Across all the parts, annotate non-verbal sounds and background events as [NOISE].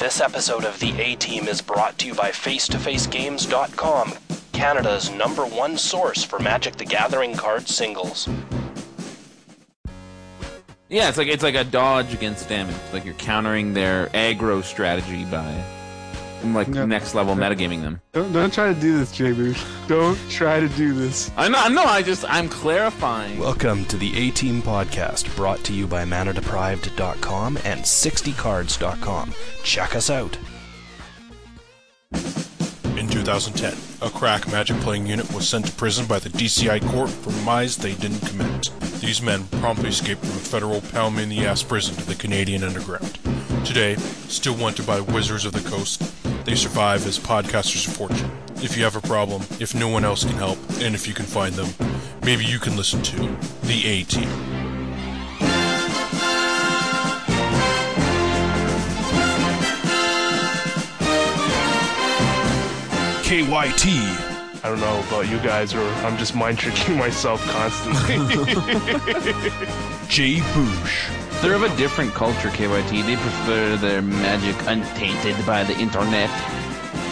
This episode of the A Team is brought to you by FaceToFaceGames.com, Canada's number one source for Magic the Gathering card singles. Yeah, it's like it's like a dodge against damage. Like you're countering their aggro strategy by like Yeah. next level metagaming them. Don't, don't try to do this, Jay Boosh. Don't try to do this. I know, no, I just I'm clarifying. Welcome to the A Team Podcast, brought to you by ManaDeprived.com and 60cards.com. Check us out. In 2010, a crack magic playing unit was sent to prison by the DCI court for crimes they didn't commit. These men promptly escaped from a federal pound in the ass prison to the Canadian underground. Today, still wanted by wizards of the coast, they survive as podcasters of fortune. If you have a problem, if no one else can help, and if you can find them, maybe you can listen to The A Team. KYT. I don't know about you guys, or I'm just mind tricking [LAUGHS] myself constantly. [LAUGHS] J Boosh. They're of a different culture, KYT. They prefer their magic untainted by the internet.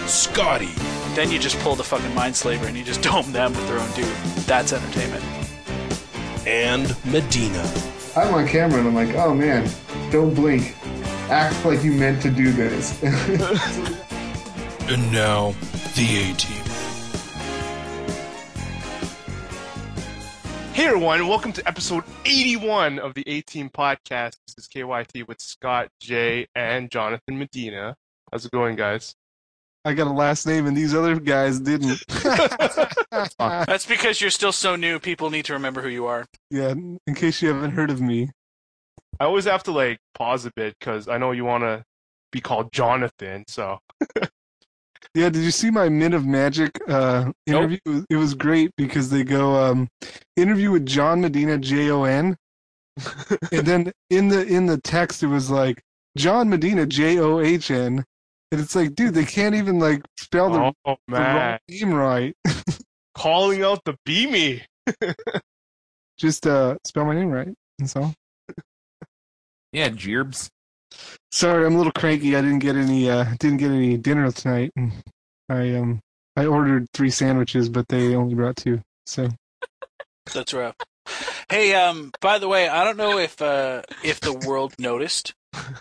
Scotty. Then you just pull the fucking Mindslaver and you just [LAUGHS] dome them with their own dude. That's entertainment. And Medina. I'm on camera and I'm like, oh man, don't blink. Act like you meant to do this. And now, The A Team. hey everyone, welcome to episode 81 of the A Team Podcast. This is KYT with Scott, Jay, and Jonathan Medina. How's it going, guys? I got a last name and these other guys didn't. [LAUGHS] [LAUGHS] That's because you're still so new, people need to remember who you are. yeah, in case you haven't heard of me. I always have to like pause a bit because I know you want to be called Jonathan, so. [LAUGHS] Yeah, did you see my Mint of Magic uh, interview? It was- It was great because they go um, interview with John Medina, J O N, [LAUGHS] and then in the in the text it was like John Medina, J O H N, and it's like, dude, they can't even like spell the, Oh the wrong name right. [LAUGHS] calling out the beamy. Just uh, spell my name right. That's all. Yeah, Jerbs. Sorry, I'm a little cranky. I didn't get any uh, didn't get any dinner tonight. I um I ordered three sandwiches, but they only brought two. So [LAUGHS] That's rough. Hey, um, by the way, I don't know if uh, if the world noticed,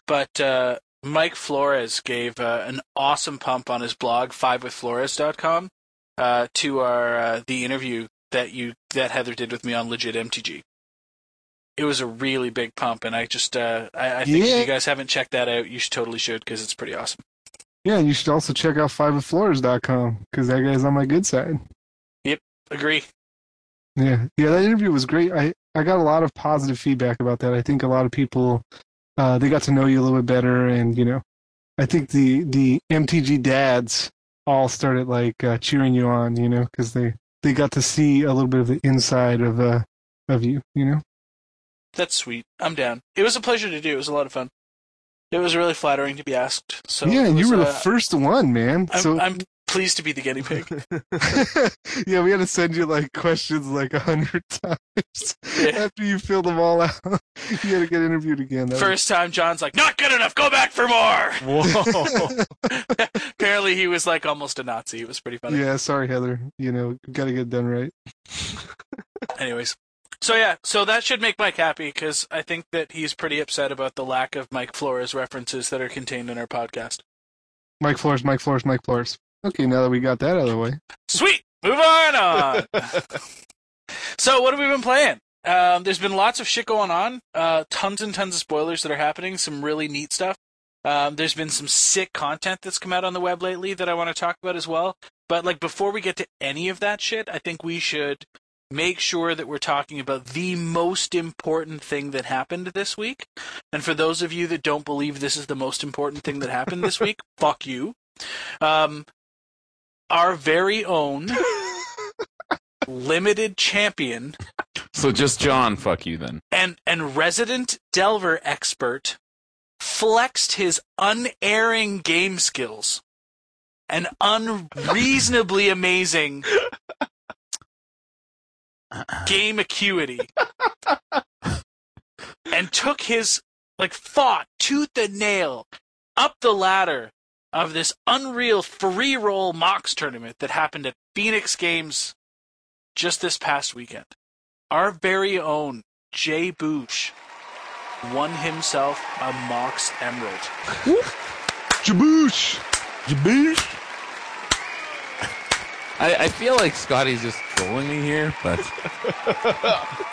but uh, Mike Flores gave uh, an awesome pump on his blog, fivewithflores.com, uh, to our uh, the interview that you that Heather did with me on Legit MTG. It was a really big pump, and I just uh, I, I think Yeah. if you guys haven't checked that out, you should totally should because it's pretty awesome. yeah, and you should also check out fivewithflores.com because that guy's on my good side. Yep, agree. Yeah, yeah, that interview was great. I I got a lot of positive feedback about that. I think a lot of people uh, they got to know you a little bit better, and you know, I think the the MTG dads all started like uh, cheering you on, you know, because they they got to see a little bit of the inside of uh of you, you know. That's sweet. I'm down. It was a pleasure to do. It was a lot of fun. It was really flattering to be asked. So yeah, it and you was, were the uh, first one, man. I'm, so I'm pleased to be the guinea pig. [LAUGHS] [LAUGHS] yeah, we had to send you like questions like a hundred [LAUGHS] times Yeah. after you filled them all out. you had to get interviewed again. That was- First time, John's like, "Not good enough. Go back for more." Whoa. Apparently, he was like almost a Nazi. It was pretty funny. yeah, sorry, Heather. You know, got to get it done right. Anyways, so yeah, so that should make Mike happy because I think that he's pretty upset about the lack of Mike Flores references that are contained in our podcast. Mike Flores, Mike Flores, Mike Flores. Okay, now that we got that out of the way. Sweet. Move on. on. [LAUGHS] so, what have we been playing? Um, there's been lots of shit going on. Uh, tons and tons of spoilers that are happening. Some really neat stuff. Um, there's been some sick content that's come out on the web lately that I want to talk about as well. But like before we get to any of that shit, I think we should make sure that we're talking about the most important thing that happened this week. And for those of you that don't believe this is the most important thing that happened this week, [LAUGHS] fuck you. Um, our very own [LAUGHS] limited champion So just John, fuck you then. and and resident delver expert flexed his unerring game skills and unreasonably amazing [LAUGHS] game acuity and took his like fought tooth and nail up the ladder of this unreal free roll mox tournament that happened at Phoenix Games just this past weekend. Our very own Jay Boosh won himself a Mox Emerald. Jaboosh! Jaboosh. I, I feel like Scotty's just trolling me here, but [LAUGHS]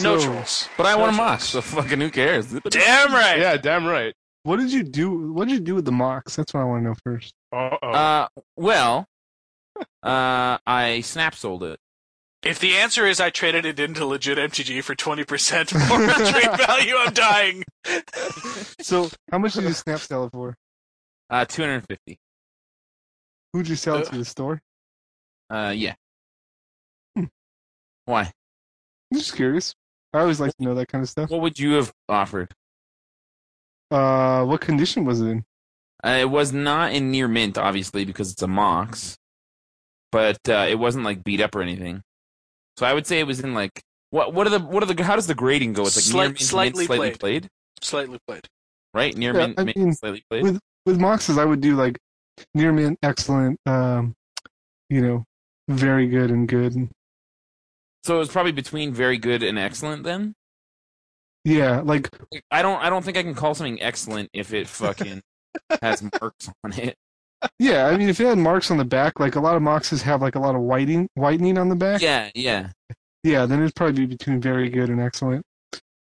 No trolls. but I want a No mock, so fucking who cares? Damn right. Yeah, damn right. What did you do? What did you do with the Mox? That's what I want to know first. Uh oh. Uh, well, uh, I snap sold it. If the answer is I traded it into legit MTG for 20% more [LAUGHS] trade value, I'm dying. [LAUGHS] So, how much did you snap sell it for? Uh, two hundred and fifty. Who'd you sell it to? The store? Uh, yeah. Hmm. Why? I'm just curious. I always like to know that kind of stuff. What would you have offered? Uh, what condition was it in? Uh, it was not in near mint, obviously, because it's a Mox. But uh, it wasn't like beat up or anything. So I would say it was in like what? What are the? What are the? How does the grading go? It's like Slight- near mint, slightly mint, slightly played. played. Slightly played. right? Near Yeah, mint, I mint, slightly played. with- With Moxes, I would do like near mint, excellent, um, you know, very good and good. So it was probably between very good and excellent then. Yeah, like I don't I don't think I can call something excellent if it fucking [LAUGHS] has marks on it. yeah. I mean, if it had marks on the back, like a lot of Moxes have like a lot of whitening, whitening on the back. Yeah, yeah. Yeah, then it'd probably be between very good and excellent.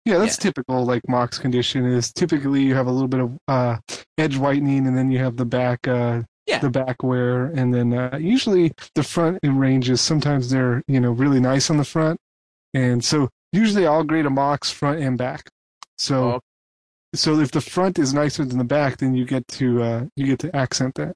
Yeah, that's Yeah. typical. Like Mox condition is typically you have a little bit of uh, edge whitening, and then you have the back, uh, Yeah. the back wear, and then uh, usually the front ranges. Sometimes they're you know really nice on the front, and so usually I'll grade a Mox front and back. So, Oh. so if the front is nicer than the back, then you get to uh, you get to accent that.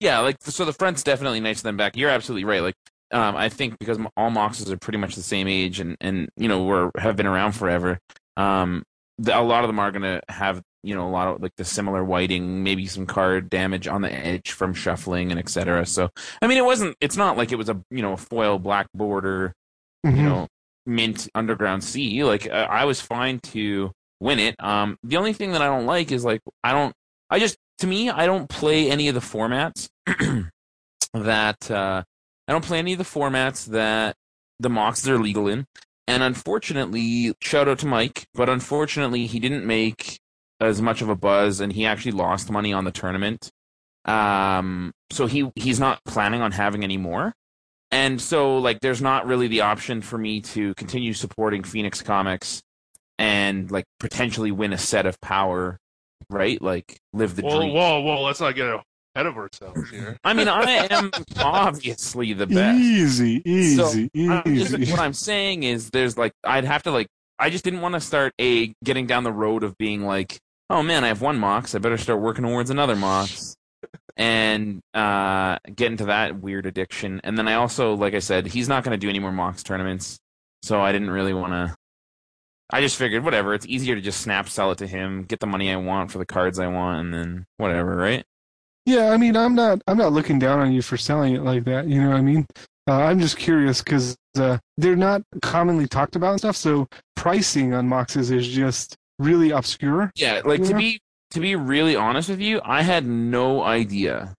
Yeah, like so the front's definitely nicer than back. You're absolutely right. Like um, I think because all Moxes are pretty much the same age and and you know were have been around forever. Um, the, a lot of them are gonna have you know a lot of like the similar whiting, maybe some card damage on the edge from shuffling and etc. So I mean, it wasn't. It's not like it was a you know a foil black border you Mhm. know, mint underground sea. Like uh, I was fine to win it. Um, the only thing that I don't like is like I don't. I just to me I don't play any of the formats [CLEARS THROAT] that uh, I don't play any of the formats that the Moxes are legal in. And unfortunately, shout out to Mike, but unfortunately he didn't make as much of a buzz, and he actually lost money on the tournament. Um, so he he's not planning on having any more. And so, like, there's not really the option for me to continue supporting Phoenix Comics and, like, potentially win a set of power, right? Like, live the whoa, dream. whoa, whoa! Let's not get ahead of ourselves here. I mean, I am [LAUGHS] obviously the best. Easy, easy, I'm just- easy. what I'm saying is, there's like, I'd have to like, I just didn't want to start a getting down the road of being like, oh man, I have one Mox, I better start working towards another Mox, and uh, get into that weird addiction. And then I also, like I said, he's not going to do any more Mox tournaments, so I didn't really want to. I just figured, whatever, it's easier to just snap sell it to him, get the money I want for the cards I want, and then whatever, right? Yeah, I mean, I'm not, I'm not looking down on you for selling it like that. You know what I mean? Uh, I'm just curious because uh, they're not commonly talked about and stuff. So pricing on Moxes is just really obscure. Yeah, like to Yeah. be to be really honest with you, I had no idea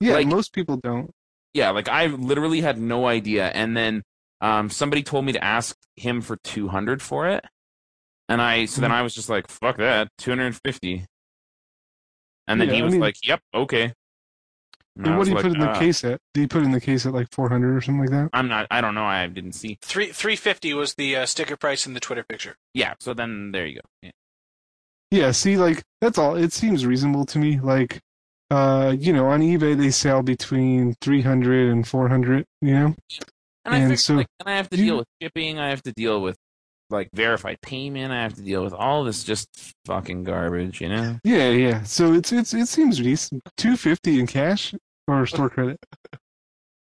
Yeah, Like- most people don't. yeah, like I literally had no idea. And then um, somebody told me to ask him for two hundred for it, and I so Hmm. then I was just like, "Fuck that, two hundred and fifty. And then Yeah, he I was mean- like, "Yep, okay." And And what was do you like, put in the uh, case at? Do you put in the case at like 400 or something like that? I'm not. I don't know. I didn't see. Three three fifty was the uh, sticker price in the Twitter picture. Yeah. So then there you go. Yeah. Yeah, see, like that's all. It seems reasonable to me. Like, uh, you know, on eBay they sell between 300 and 400. You know? And I And figured, so like, then I have to you- deal with shipping. I have to deal with like verified payment. I have to deal with all this just fucking garbage. You know. Yeah, yeah. So it's it's it seems decent. 250 in cash or store credit. [LAUGHS]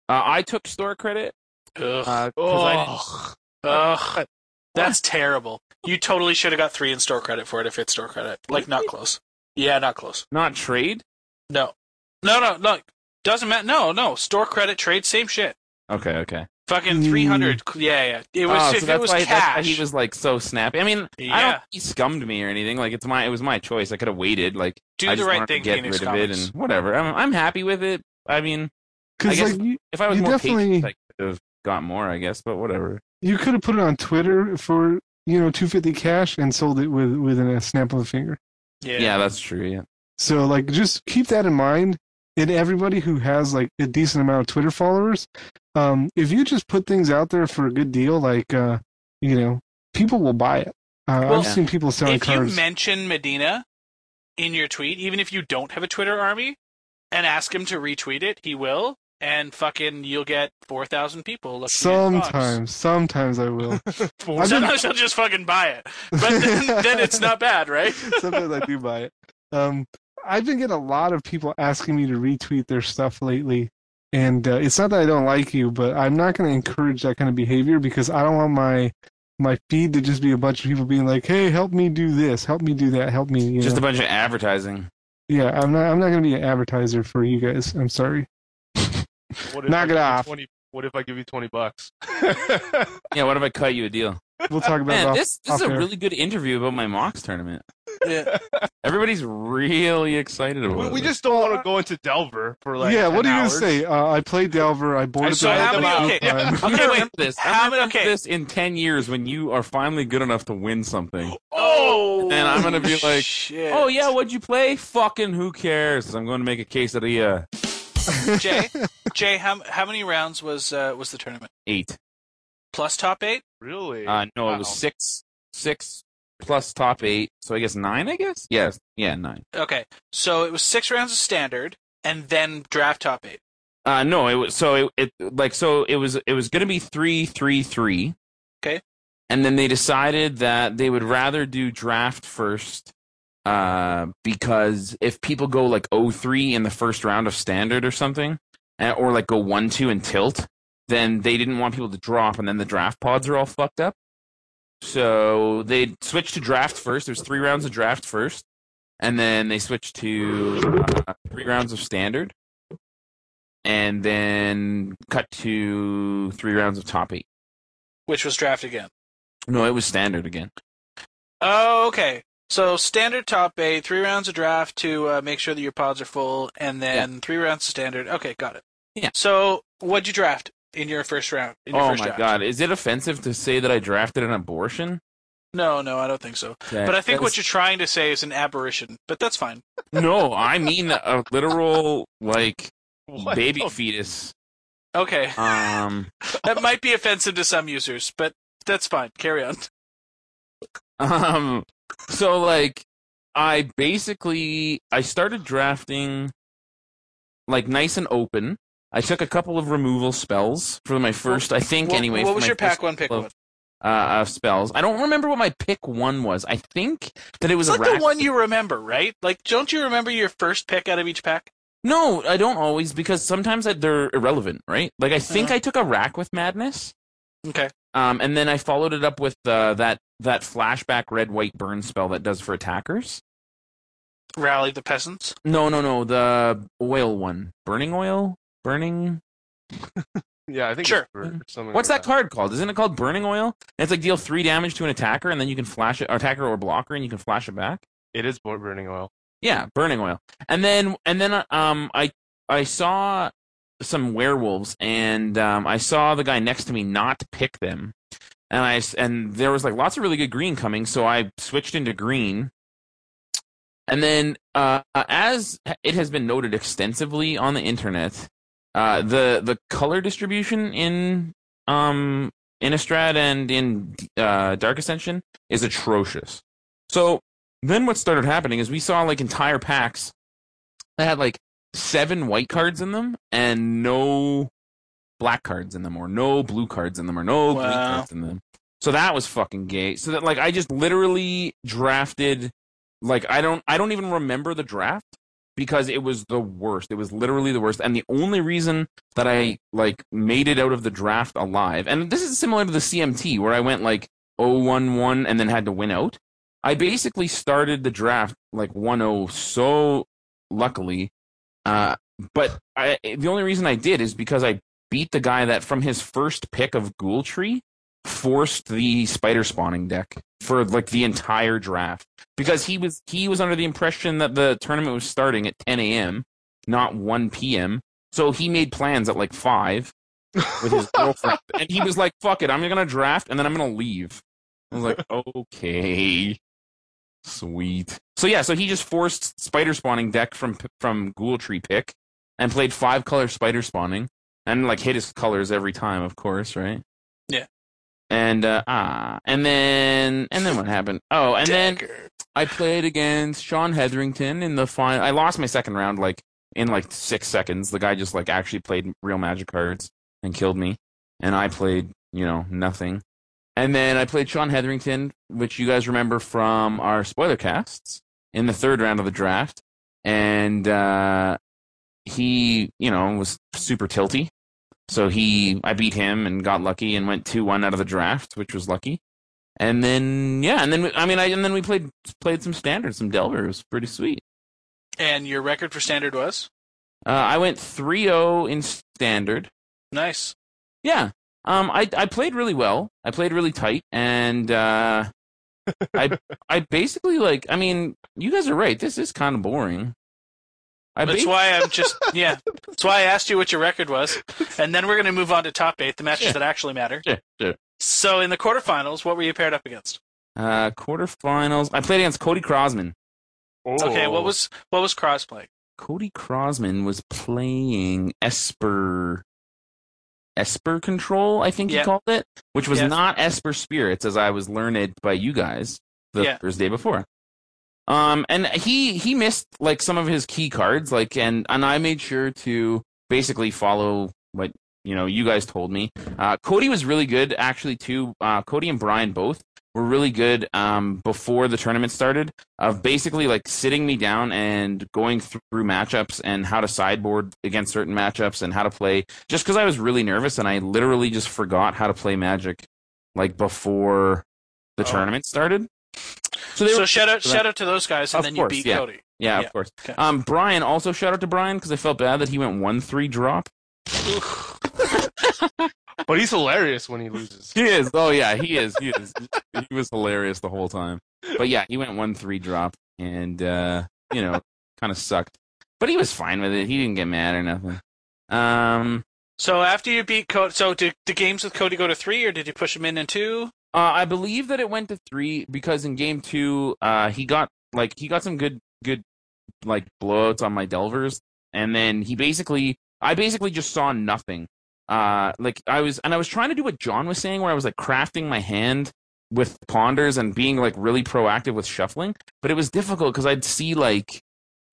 Uh, I took store credit. Ugh. Uh, 'cause Ugh. Ugh. That's terrible. You totally should have got three in store credit for it if it's store credit. Like not close. Yeah, not close. not trade. No. No, no, no. Doesn't matter. No, no. Store credit, trade, same shit. Okay, okay. Fucking Mm. 300. Yeah, yeah. It was Oh, if so it was why, that's why cash. he was like so snappy. I mean, I don't. He scummed me or anything. Like it's my. It was my choice. I could have waited. Like Do I the right thing, get Phoenix rid of it and whatever. I'm, I'm happy with it. I mean, Because like you, if I was more definitely- patient, I could have got more. I guess, but whatever. you could have put it on Twitter for you know 250 cash and sold it with within a snap of a finger. yeah. Yeah, that's true. Yeah. So like just keep that in mind. And everybody who has like a decent amount of Twitter followers, um, if you just put things out there for a good deal, like uh, you know, people will buy it. Uh, Well, I've seen people selling if cards. you mention Medina in your tweet, even if you don't have a Twitter army, and ask him to retweet it, he will, and fucking you'll get four thousand people. looking sometimes, sometimes I will. [LAUGHS] I've been- Sometimes he'll just fucking buy it, but then, then it's not bad, right? [LAUGHS] Sometimes I do buy it. Um, I've been getting a lot of people asking me to retweet their stuff lately, and uh, it's not that I don't like you, but I'm not going to encourage that kind of behavior because I don't want my my feed to just be a bunch of people being like, "Hey, help me do this, help me do that, help me." You Just know? a bunch of advertising. yeah, I'm not. I'm not going to be an advertiser for you guys. I'm sorry. What if Knock it off. 20 what if I give you 20 bucks? Yeah. What if I cut you a deal? We'll talk about it Man, off- this this is a air. really good interview about my Mox tournament. Yeah. Everybody's really excited about we, it. we just don't want to go into Delver for like yeah. What 10 are you going to say? Uh, I played Delver. I boarded I the how many, okay. I'm gonna wait. remember this. I'm How gonna okay. this in ten years when you are finally good enough to win something. Oh, And I'm gonna be like, shit. Oh yeah, what'd you play? Fucking who cares? I'm going to make a quesadilla. [LAUGHS] Jay, Jay, how how many rounds was uh, was the tournament? Eight. Plus top eight. Really? Uh, no, it was six, six plus top eight. So I guess nine. I guess. Yes. Yeah, nine. Okay, so it was six rounds of standard, and then draft top eight. Uh, no, it was so it, it like so it was it was gonna be three three three. Okay. And then they decided that they would rather do draft first, uh, because if people go like 0-3 in the first round of standard or something, uh, or like go one two and tilt, then they didn't want people to drop, and then the draft pods are all fucked up. So they switched to draft first. There's three rounds of draft first, and then they switched to uh, three rounds of standard and then cut to three rounds of top eight. which was draft again. No, it was standard again. Oh, okay. So standard top eight, three rounds of draft to uh, make sure that your pods are full, and then three rounds of standard. Okay, got it. Yeah. So what'd you draft in your first round? In your Oh first my draft? god, is it offensive to say that I drafted an abortion? No, no, I don't think so. But I think what you're trying to say is an aberration. But that's fine. [LAUGHS] no, I mean a literal like [LAUGHS] What baby the- fetus. Okay, Um, [LAUGHS] that might be offensive to some users, but that's fine. Carry on. um, so like I basically I started drafting like nice and open. I took a couple of removal spells for my first, I think, What- anyway. What was your pack one, pick one? of- uh, spells. I don't remember what my pick one was. I think that it was It's like the one you remember, right? Like, don't you remember your first pick out of each pack? No, I don't always because sometimes I- they're irrelevant, right? Like I think Uh-huh. I took a Wrack with Madness, Okay. um, and then I followed it up with uh, that that flashback red white burn spell that does for attackers. Rally the peasants. No, no, no, the oil one, burning oil, burning. Yeah, I think Sure. it's for something What's like that card called? Isn't it called burning oil? And it's like deal three damage to an attacker, and then you can flash it, attacker or blocker, and you can flash it back. It is burning oil. Yeah, burning oil. And then and then um I I saw some werewolves and um I saw the guy next to me not pick them. And I s- and there was like lots of really good green coming, so I switched into green. And then uh as it has been noted extensively on the internet, uh the the color distribution in um Innistrad and in uh Dark Ascension is atrocious. So then what started happening is we saw like entire packs that had like seven white cards in them and no black cards in them or no blue cards in them or no green cards in them. So that was fucking gay. So that like I just literally drafted like I don't I don't even remember the draft because it was the worst. It was literally the worst. And the only reason that I like made it out of the draft alive, and this is similar to the CMT where I went like 0-1-1 and then had to win out. I basically started the draft like 1-0 so luckily. Uh, but I, the only reason I did is because I beat the guy that from his first pick of Ghoultree forced the spider spawning deck for like the entire draft because he was he was under the impression that the tournament was starting at 10 a.m. not 1 p.m. So he made plans at like five with his [LAUGHS] girlfriend, and he was like, "Fuck it, I'm gonna draft and then I'm gonna leave." I was like, "Okay, sweet." So yeah, so he just forced spider spawning deck from from Ghoultree pick and played five color spider spawning and like hit his colors every time, of course, right? And uh ah, and then and then what happened? Oh, and then I played against Sean Hetherington in the final. I lost my second round like in like six seconds. The guy just like actually played real magic cards and killed me, and I played you know nothing. And then I played Sean Hetherington, which you guys remember from our spoiler casts in the third round of the draft, and uh, he you know was super tilty. So he, I beat him and got lucky and went two one out of the draft, which was lucky. And then yeah, and then we, I mean, I and then we played played some standard, some Delver. It was pretty sweet. And your record for standard was? Uh, I went 3-0 in standard. Nice. Yeah. Um, I I played really well. I played really tight, and uh, [LAUGHS] I I basically like. I mean, you guys are right. This is kind of boring. I That's ba- why I'm [LAUGHS] just yeah. That's why I asked you what your record was, [LAUGHS] and then we're going to move on to top eight, the matches Yeah. that actually matter. Sure, sure. So in the quarterfinals, what were you paired up against? Uh, quarterfinals. I played against Cody Crosman. Okay, what was what was crossplay? Cody Crosman was playing Esper Esper Control, I think Yeah. he called it, which was Yes. not Esper Spirits, as I was learned by you guys the Yeah. Thursday before. Um, and he he missed like some of his key cards, like and and I made sure to basically follow what you know you guys told me. Uh, Cody was really good actually too. Uh, Cody and Brian both were really good um, before the tournament started of basically like sitting me down and going through matchups and how to sideboard against certain matchups and how to play just because I was really nervous and I literally just forgot how to play magic like before the Oh. tournament started. So they So were shout out for shout out to those guys, and then course, you beat yeah. Cody. yeah, yeah, of course. okay. Um, Brian also shout out to Brian because I felt bad that he went one three drop. But he's hilarious when he loses. He is. Oh yeah, he is. He is. he was hilarious the whole time. But yeah, he went one three drop, and uh, you know, kind of sucked. But he was fine with it. He didn't get mad or nothing. Um, So after you beat Cody, so did the games with Cody go to three, or did you push him in in two? Uh, I believe that it went to three because in game two, uh, he got like he got some good good like blowouts on my Delvers, and then he basically, I basically just saw nothing. Uh, like I was, and I was trying to do what John was saying, where I was like crafting my hand with ponders and being like really proactive with shuffling, but it was difficult because I'd see like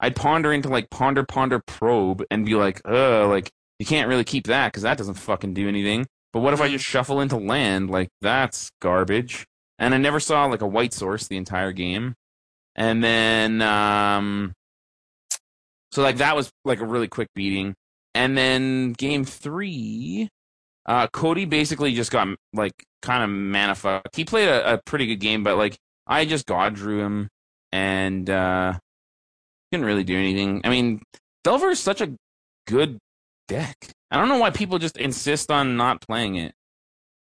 I'd ponder into like ponder ponder probe and be like, uh, like you can't really keep that because that doesn't fucking do anything. But what if I just shuffle into land? Like that's garbage. And I never saw like a white source the entire game. And then um so like that was like a really quick beating. And then game three, uh Cody basically just got like kind of manifucked. He played a, a pretty good game, but like I just god drew him and uh didn't really do anything. I mean, Delver is such a good deck. I don't know why people just insist on not playing it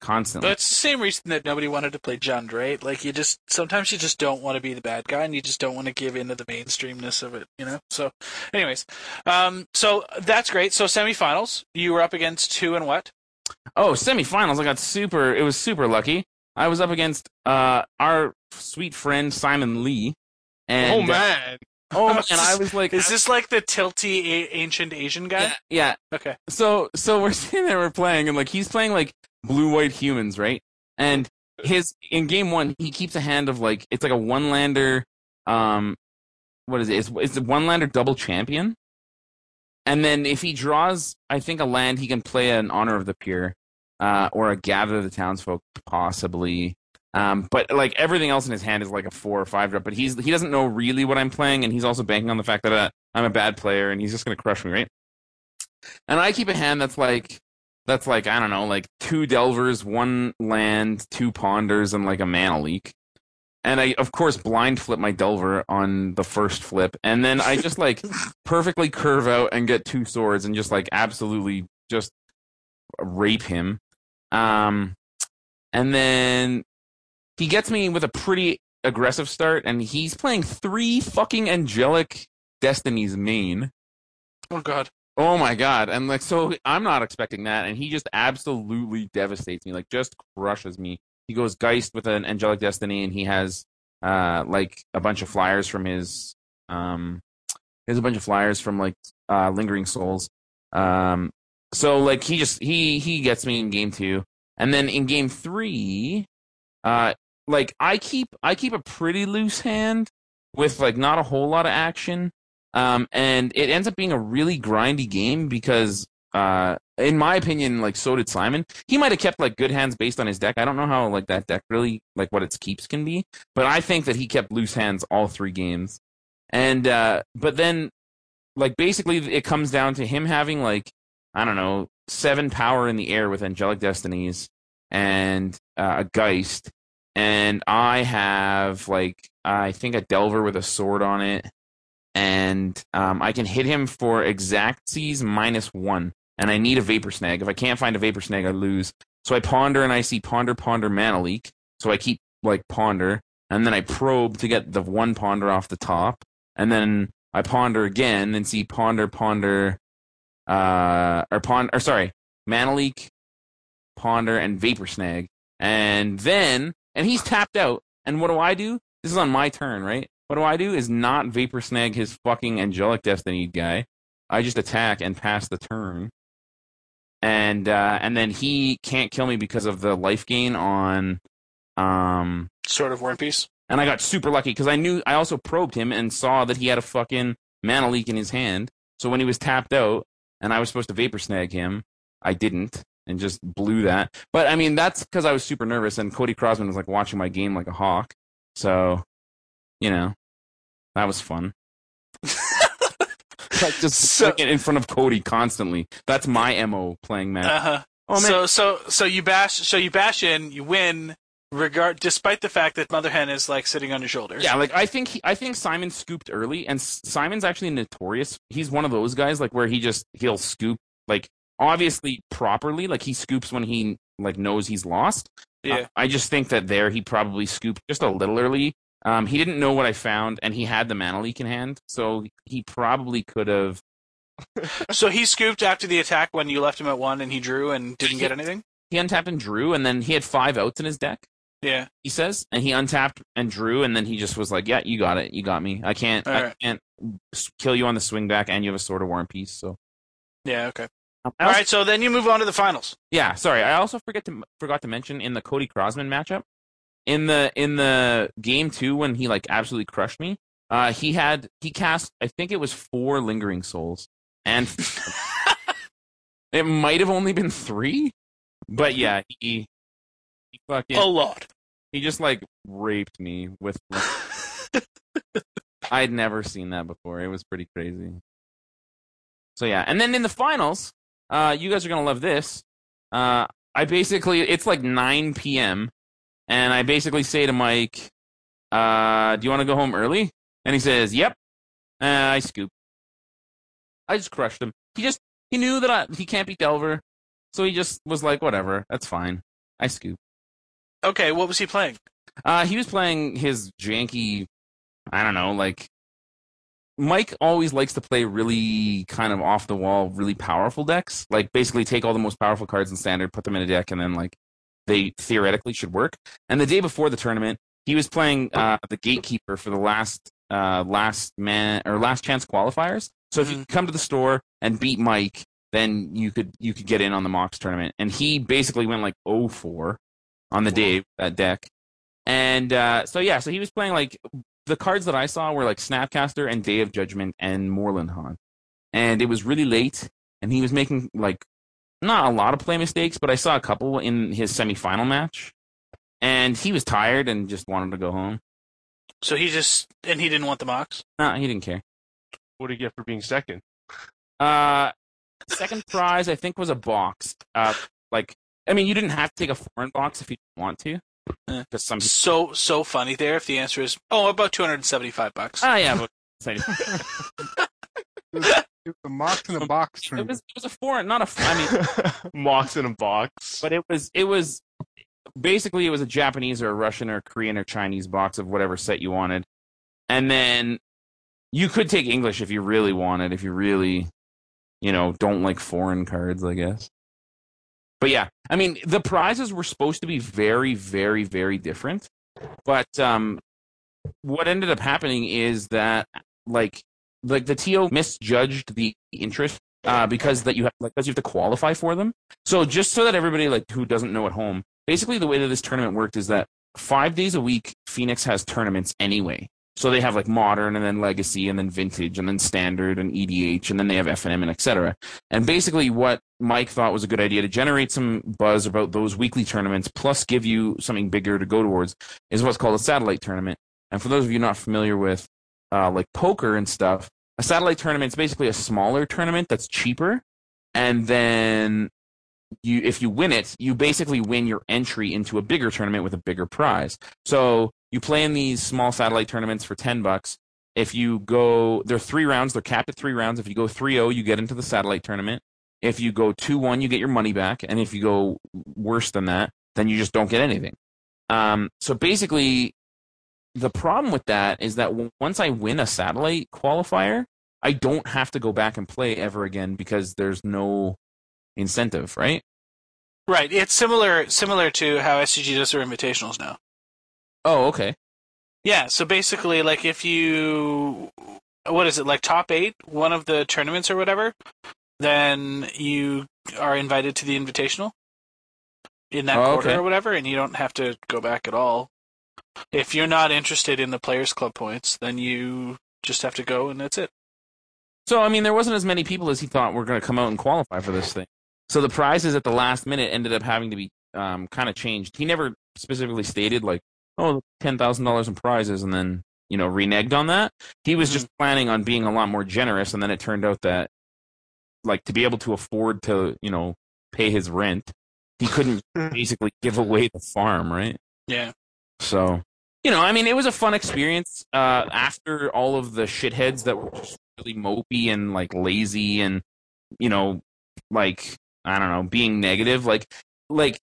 constantly. But it's the same reason that nobody wanted to play Jund, right? Like you just sometimes you just don't want to be the bad guy, and you just don't want to give into the mainstreamness of it, you know. So, anyways, um, so that's great. So semifinals, you were up against two and what? Oh, semifinals! I got super. It was super lucky. I was up against uh our sweet friend Simon Lee. And, oh man, oh [LAUGHS] and I was like, Is this like the tilty a- ancient Asian guy? yeah, yeah. Okay. So so we're [LAUGHS] sitting there, we're playing, and like he's playing like blue white humans, right? And his in game one, he keeps a hand of like it's like a one lander. Um, what is it? It's, it's a one lander double champion. And then if he draws, I think a land, he can play an Honor of the Pure, uh, or a gather the townsfolk possibly. Um, but like everything else in his hand is like a four or five drop. But he's he doesn't know really what I'm playing, and he's also banking on the fact that uh, I'm a bad player, and he's just gonna crush me, right? And I keep a hand that's like that's like I don't know, like two delvers, one land, two ponders, and like a mana leak. And I of course blind flip my delver on the first flip, and then I just like [LAUGHS] perfectly curve out and get two swords and just like absolutely just rape him. Um, and then he gets me with a pretty aggressive start, and he's playing three fucking angelic destinies main. Oh god. Oh my god! And like, so I'm not expecting that, and he just absolutely devastates me. Like, just crushes me. He goes Geist with an angelic destiny, and he has uh like a bunch of flyers from his um, he has a bunch of flyers from like uh lingering souls. Um, so like he just he he gets me in game two, and then in game three, uh, like I keep I keep a pretty loose hand with like not a whole lot of action. Um, and it ends up being a really grindy game because, uh, in my opinion, like so did Simon. He might have kept like good hands based on his deck. I don't know how like that deck really like what its keeps can be, but I think that he kept loose hands all three games. And uh, but then like basically it comes down to him having like I don't know seven power in the air with angelic destinies and uh, a geist, and I have like I think a delver with a sword on it and um, I can hit him for exactsies minus one. And I need a vapor snag. If I can't find a vapor snag, I lose. So I ponder and I see ponder, ponder, mana leak. So I keep like ponder, and then I probe to get the one ponder off the top, and then I ponder again and see ponder, ponder, uh, or ponder, or sorry, mana leak, ponder, and vapor snag, and then and he's tapped out. And what do I do? This is on my turn, right? What do I do is not vapor snag his fucking angelic destiny guy. I just attack and pass the turn. And uh, and then he can't kill me because of the life gain on um Sword of War and Peace. and I got super lucky because I knew I also probed him and saw that he had a fucking mana leak in his hand. So when he was tapped out and I was supposed to vapor snag him, I didn't and just blew that. But I mean that's because I was super nervous and Cody Crosman was like watching my game like a hawk. So, you know, that was fun. [LAUGHS] like just So- in front of Cody constantly. That's my mo playing Magic. Uh huh. oh man, So so so you bash so you bash in, you win, regard despite the fact that Mother Hen is like sitting on your shoulders. Yeah, like I think he, I think Simon scooped early, and S- Simon's actually notorious. He's one of those guys like where he just he'll scoop like obviously properly, like he scoops when he like knows he's lost. Yeah. I, I just think that there he probably scooped just a little early. Um, he didn't know what I found, and he had the mana leak in hand, so he probably could have. [LAUGHS] So he scooped after the attack when you left him at one and he drew and didn't get anything? He untapped and drew, and then he had five outs in his deck. Yeah. He says, and he untapped and drew, and then he just was like, "Yeah, you got it, you got me. I can't, I can't kill you on the swing back, and you have a sword of war and peace." So, Yeah, okay. All also- right, so then you move on to the finals. Yeah, sorry. I also forget to forgot to mention in the Cody Crosman matchup, in the in the game two when he like absolutely crushed me. Uh, he had he cast I think it was four lingering souls, and [LAUGHS] it might have only been three, but yeah, he he fucking A lot. he just like raped me with. [LAUGHS] I'd never seen that before. It was pretty crazy. So yeah, and then in the finals, uh, you guys are gonna love this. Uh, I basically it's like 9 p.m. and I basically say to Mike, uh, "Do you want to go home early?" And he says, "Yep." Uh, I scoop. I just crushed him. He just he knew that I, he can't beat Delver, so he just was like, "Whatever, that's fine." I scoop. Okay, what was he playing? Uh, he was playing his janky, I don't know, like Mike always likes to play really kind of off the wall, really powerful decks. Like basically take all the most powerful cards in standard, put them in a deck, and then like they theoretically should work. And the day before the tournament, he was playing uh, the gatekeeper for the last uh, last man or last chance qualifiers. So if you Mhm. come to the store and beat Mike, then you could you could get in on the Mox tournament. And he basically went like 0-4 on the day that deck. And uh, so yeah, so he was playing like the cards that I saw were like Snapcaster and Day of Judgment and Moorland Haunt. And it was really late, and he was making like not a lot of play mistakes, but I saw a couple in his semifinal match. And he was tired and just wanted to go home. So he just and he didn't want the Mox. Nah, he didn't care. What do you get for being second? Uh, second prize I think was a box. Uh, like I mean, you didn't have to take a foreign box if you didn't want to. Because some people. So so funny there. If the answer is oh about two hundred and seventy five bucks. Ah, yeah, but [LAUGHS] It was a mox in a box It was it was a foreign, not a. f- I mean, [LAUGHS] Mox in a box. but it was it was basically it was a Japanese or a Russian or Korean or Chinese box of whatever set you wanted, and then you could take English if you really wanted, if you really, you know, don't like foreign cards, I guess. But yeah, I mean, the prizes were supposed to be very, very, very different, but um, what ended up happening is that like like the TO misjudged the interest uh, because that you have like because you have to qualify for them. So just so that everybody like who doesn't know at home, basically the way that this tournament worked is that five days a week Phoenix has tournaments anyway. So they have like modern and then legacy and then vintage and then standard and EDH and then they have FNM and etc. And basically what Mike thought was a good idea to generate some buzz about those weekly tournaments plus give you something bigger to go towards is what's called a satellite tournament. And for those of you not familiar with uh, like poker and stuff, a satellite tournament is basically a smaller tournament that's cheaper, and then you if you win it, you basically win your entry into a bigger tournament with a bigger prize. So you play in these small satellite tournaments for ten bucks. If you go, they're three rounds. They're capped at three rounds. If you go 3-0, you get into the satellite tournament. If you go 2-1, you get your money back, and if you go worse than that, then you just don't get anything. Um, so basically, the problem with that is that once I win a satellite qualifier, I don't have to go back and play ever again because there's no incentive, right? Right. It's similar similar to how SCG does their invitationals now. Oh, okay. Yeah. So basically, like if you, what is it, like top eight, one of the tournaments or whatever, then you are invited to the invitational in that Oh, quarter okay. or whatever, and you don't have to go back at all. If you're not interested in the Players Club points, then you just have to go, and that's it. So I mean, there wasn't as many people as he thought were going to come out and qualify for this thing. So the prizes at the last minute ended up having to be um, kind of changed. He never specifically stated like, "Oh, ten thousand dollars in prizes," and then you know reneged on that. He was just planning on being a lot more generous, and then it turned out that like to be able to afford to you know pay his rent, he couldn't [LAUGHS] basically give away the farm, right? Yeah. So, you know, I mean, it was a fun experience. Uh, after all of the shitheads that were just really mopey and like lazy and, you know, like I don't know, being negative. Like, like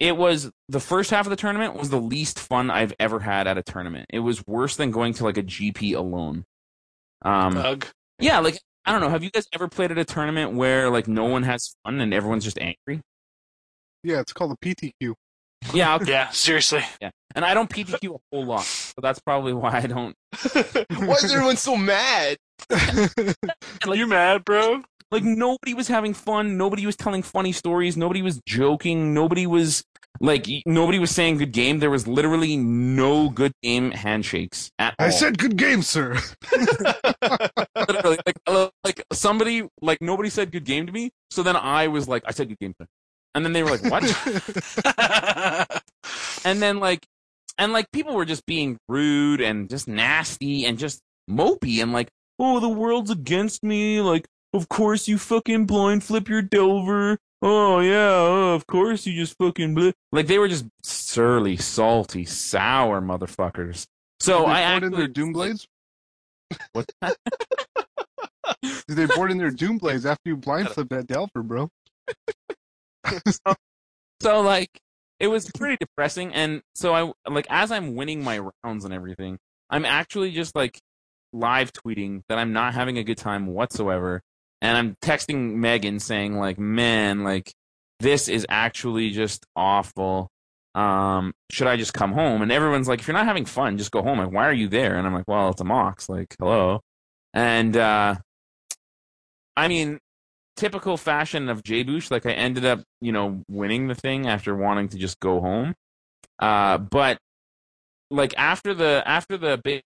it was the first half of the tournament was the least fun I've ever had at a tournament. It was worse than going to like a GP alone. Um, Ugh. yeah, like I don't know. Have you guys ever played at a tournament where like no one has fun and everyone's just angry? Yeah, it's called a PTQ. Yeah, okay. [LAUGHS] Yeah. Seriously. yeah. And I don't PTQ a whole lot, so that's probably why I don't [LAUGHS] Why is everyone so mad? [LAUGHS] Are you mad, bro? Like nobody was having fun. Nobody was telling funny stories. Nobody was joking. Nobody was like nobody was saying good game. There was literally no good game handshakes at all. I said good game, sir. [LAUGHS] [LAUGHS] literally like, uh, like somebody like nobody said good game to me. So then I was like I said good game, sir. and then they were like what? [LAUGHS] and then like and like people were just being rude and just nasty and just mopey and like oh the world's against me like of course you fucking blind flip your delver oh yeah oh, of course you just fucking blah. like they were just surly salty sour motherfuckers so Did they i board in their doom blades? what [LAUGHS] Did they board in their doom blades after you blind flip that Delver, bro? [LAUGHS] so like it was pretty depressing and so i like as i'm winning my rounds and everything i'm actually just like live tweeting that i'm not having a good time whatsoever and i'm texting megan saying like man like this is actually just awful. Um should i just come home? And everyone's like if you're not having fun just go home. Like why are you there? And i'm like well it's a mox. Like hello. And uh i mean typical fashion of J-Boosh, like I ended up, you know, winning the thing after wanting to just go home. Uh, but like after the after the ba-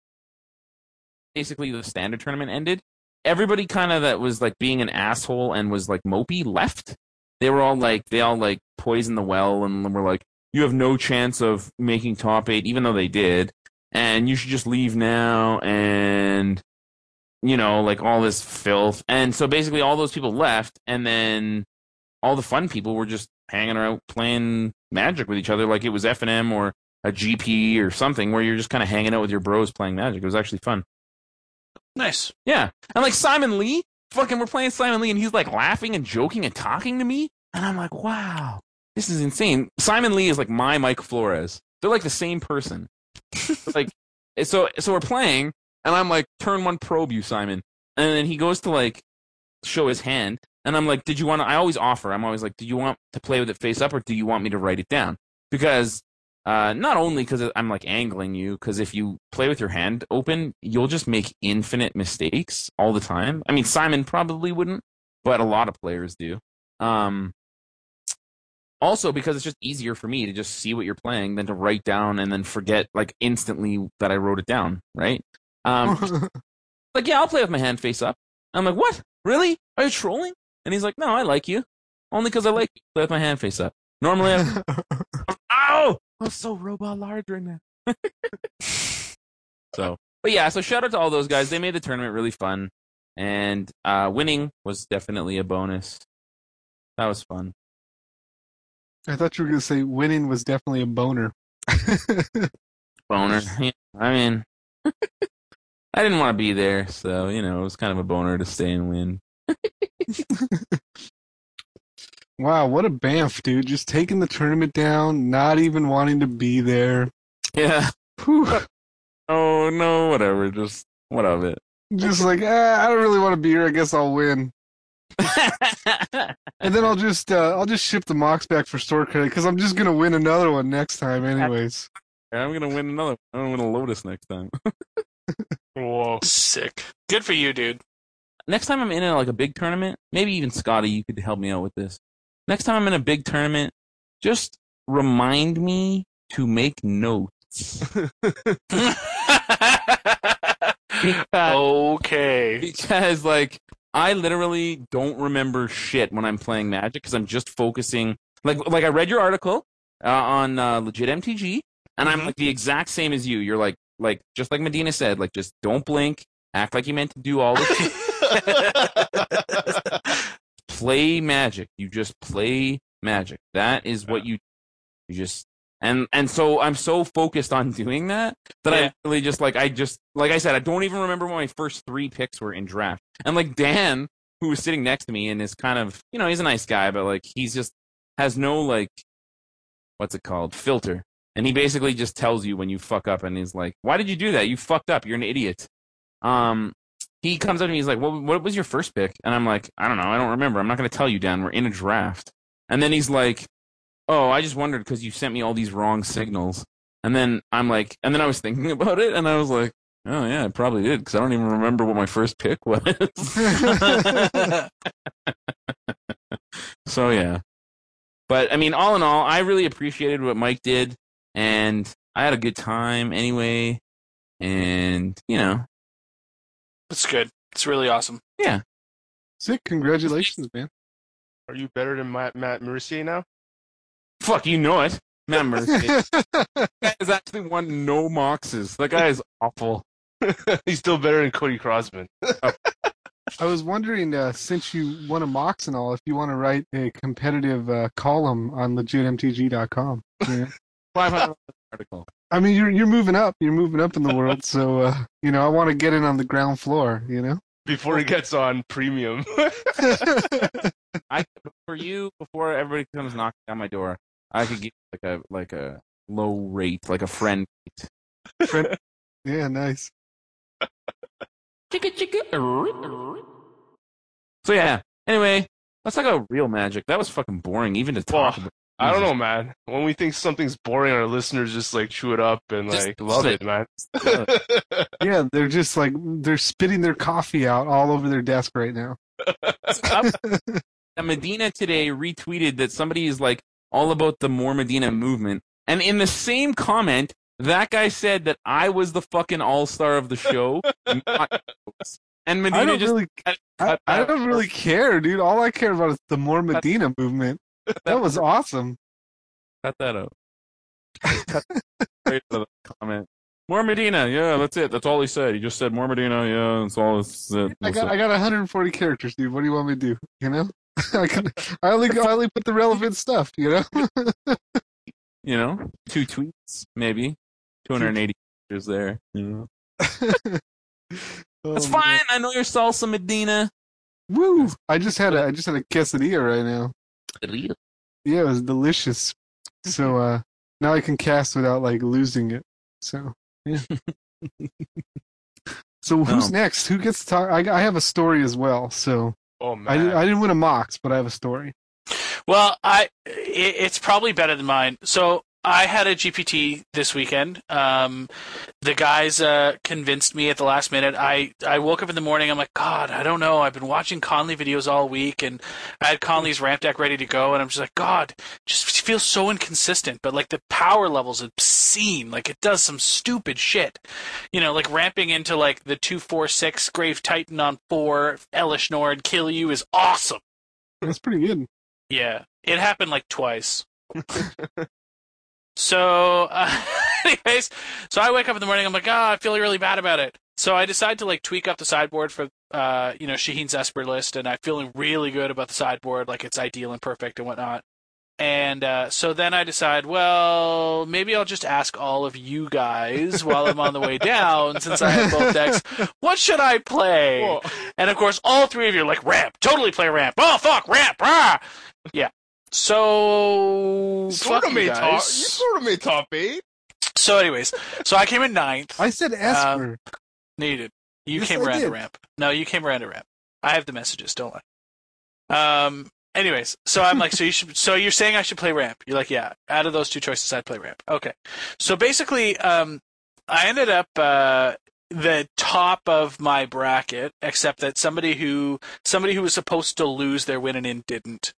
basically the standard tournament ended, everybody kind of that was like being an asshole and was like mopey left. They were all like they all like poisoned the well and were like, you have no chance of making top eight, even though they did, and you should just leave now and you know, like all this filth. And so basically all those people left and then all the fun people were just hanging around playing magic with each other like it was FNM or a GP or something where you're just kind of hanging out with your bros playing magic. It was actually fun. Nice. Yeah. And like Simon Lee, fucking we're playing Simon Lee and he's like laughing and joking and talking to me. And I'm like, wow, this is insane. Simon Lee is like my Mike Flores. They're like the same person. like [LAUGHS] so so we're playing and I'm like, turn one probe you, Simon. And then he goes to like show his hand. And I'm like, did you want to? I always offer. I'm always like, do you want to play with it face up or do you want me to write it down? Because uh, not only because I'm like angling you, because if you play with your hand open, you'll just make infinite mistakes all the time. I mean, Simon probably wouldn't, but a lot of players do. Um, also because it's just easier for me to just see what you're playing than to write down and then forget like instantly that I wrote it down, right? Um, [LAUGHS] like, yeah, I'll play with my hand face up. I'm like, what? Really? Are you trolling? And he's like, no, I like you. Only because I like you. Play with my hand face up. Normally, I'm, [LAUGHS] [LAUGHS] ow! I'm so robot large right [LAUGHS] now. so, but yeah, so shout out to all those guys. They made the tournament really fun. And uh, winning was definitely a bonus. That was fun. I thought you were going to say winning was definitely a boner. [LAUGHS] Boner. Yeah, I mean, I didn't want to be there, so you know it was kind of a boner to stay and win. [LAUGHS] wow, what a bamf, dude! Just taking the tournament down, not even wanting to be there. Yeah. Whew. [LAUGHS] Oh no, whatever. Just what of it. Just like, ah, I don't really want to be here. I guess I'll win. [LAUGHS] And then I'll just uh, I'll just ship the Mox back for store credit because I'm just gonna win another one next time, anyways. I'm gonna win another. One. I'm gonna win a Lotus next time. [LAUGHS] Whoa. Sick. Good for you, dude. next time I'm in a, like a big tournament, maybe even Scotty, you could help me out with this. Next time I'm in a big tournament, just remind me to make notes. [LAUGHS] [LAUGHS] Okay. because like I literally don't remember shit when I'm playing Magic because I'm just focusing. Like like I read your article uh, on uh, legit MTG, and I'm Mhm. like the exact same as you. You're like like just like Medina said, like just don't blink, act like you meant to do all this. [LAUGHS] play Magic. You just play Magic. That is what you you just and and so I'm so focused on [LAUGHS] doing that that Yeah. I really just like I just like I said I don't even remember what my first three picks were in draft. And like Dan, who was sitting next to me and is kind of you know he's a nice guy, but like he's just has no like what's it called filter. And he basically just tells you when you fuck up, and he's like, "Why did you do that? You fucked up. You're an idiot." Um, he comes up to me. He's like, "What? What was your first pick?" And I'm like, "I don't know. I don't remember. I'm not going to tell you, Dan. We're in a draft." And then he's like, "Oh, I just wondered because you sent me all these wrong signals." And then I'm like, and then I was thinking [LAUGHS] about it, and I was like, "Oh yeah, I probably did because I don't even remember what my first pick was." [LAUGHS] so yeah, but I mean, all in all, I really appreciated what Mike did, and I had a good time anyway. And you know, That's good. It's really awesome. Yeah. Sick, congratulations, man. Are you better than Matt, Matt Mercier now? fuck, you know it. Matt Mercier. [LAUGHS] that guy has actually won no moxes. That guy is awful. [LAUGHS] He's still better than Cody Crossman. I was wondering, uh, since you won a Mox and all, if you want to write a competitive uh, column on legitmtg.com. Yeah. [LAUGHS] Five hundred article. I mean, you're you're moving up. You're moving up in the world, so [LAUGHS] uh, you know I want to get in on the ground floor. You know. Before it gets on premium. [LAUGHS] I for you before everybody comes knocking on my door. I could get like a like a low rate, like a friend rate. Friend- [LAUGHS] yeah, nice. Chicka chicka. So yeah. Anyway, let's talk about real magic. That was fucking boring, even to talk Well, about. I don't mm-hmm. know, man. When we think something's boring, our listeners just like chew it up and Just like love say- it, man. [LAUGHS] Yeah, they're just like they're spitting their coffee out all over their desk right now. [LAUGHS] Medina today retweeted that somebody is like all about the more Medina movement, and in the same comment, that guy said that I was the fucking all star of the show. not [LAUGHS] jokes. and I Medina don't just really, I, cut I don't really care, dude. All I care about is the more Medina movement. That was awesome. cut that out. cut the comment. More Medina, yeah, that's it. That's all he said. He just said more Medina, yeah, that's all. That's it. I got it. I got 140 characters, dude. What do you want me to do? You know, [LAUGHS] I can, I only I only put the relevant stuff. You know. you know, two tweets, maybe. 280 characters there. You know. [LAUGHS] Oh, That's man. fine. I know you're salsa Medina. Woo! I just had a I just had a quesadilla right now. Yeah, it was delicious. So uh now I can cast without like losing it. So yeah. [LAUGHS] so who's Oh. next? Who gets to talk? I, I have a story as well. So Oh I, man. di- I didn't win a Mox, but I have a story. Well, I it, it's probably better than mine. So I had a GPT this weekend. Um, the guys uh, convinced me at the last minute. I, I woke up in the morning. I'm like, God, I don't know. I've been watching Conley videos all week, and I had Conley's ramp deck ready to go, and I'm just like, God, just feels so inconsistent. But like the power levels obscene. Like it does some stupid shit. You know, like ramping into like the two four six Grave Titan on four Elesh Norn kill you is awesome. That's pretty good. Yeah, it happened like twice. [LAUGHS] so, uh, [LAUGHS] anyways, so I wake up in the morning. I'm like, oh, I feel really bad about it. So I decide to like tweak up the sideboard for, uh, you know, Shaheen's Esper list, and I'm feeling really good about the sideboard, like it's ideal and perfect and whatnot. And uh, so then I decide, well, maybe I'll just ask all of you guys [LAUGHS] while I'm on the way down, since I have both decks. [LAUGHS] What should I play? Whoa. And of course, all three of you are like, ramp, totally play ramp. Oh, fuck, ramp, ah! Yeah. So, You sort fuck of you made top. You sort of made top eight. So, anyways, so I came in ninth. I said Esper. Needed. You Yes, came I around to did. ramp. No, you came around to ramp. I have the messages, don't lie. Um. Anyways, so I'm like, so you should. So you're saying I should play ramp? You're like, yeah. Out of those two choices, I'd play ramp. Okay. So basically, um, I ended up uh the top of my bracket, except that somebody who somebody who was supposed to lose their win and in didn't.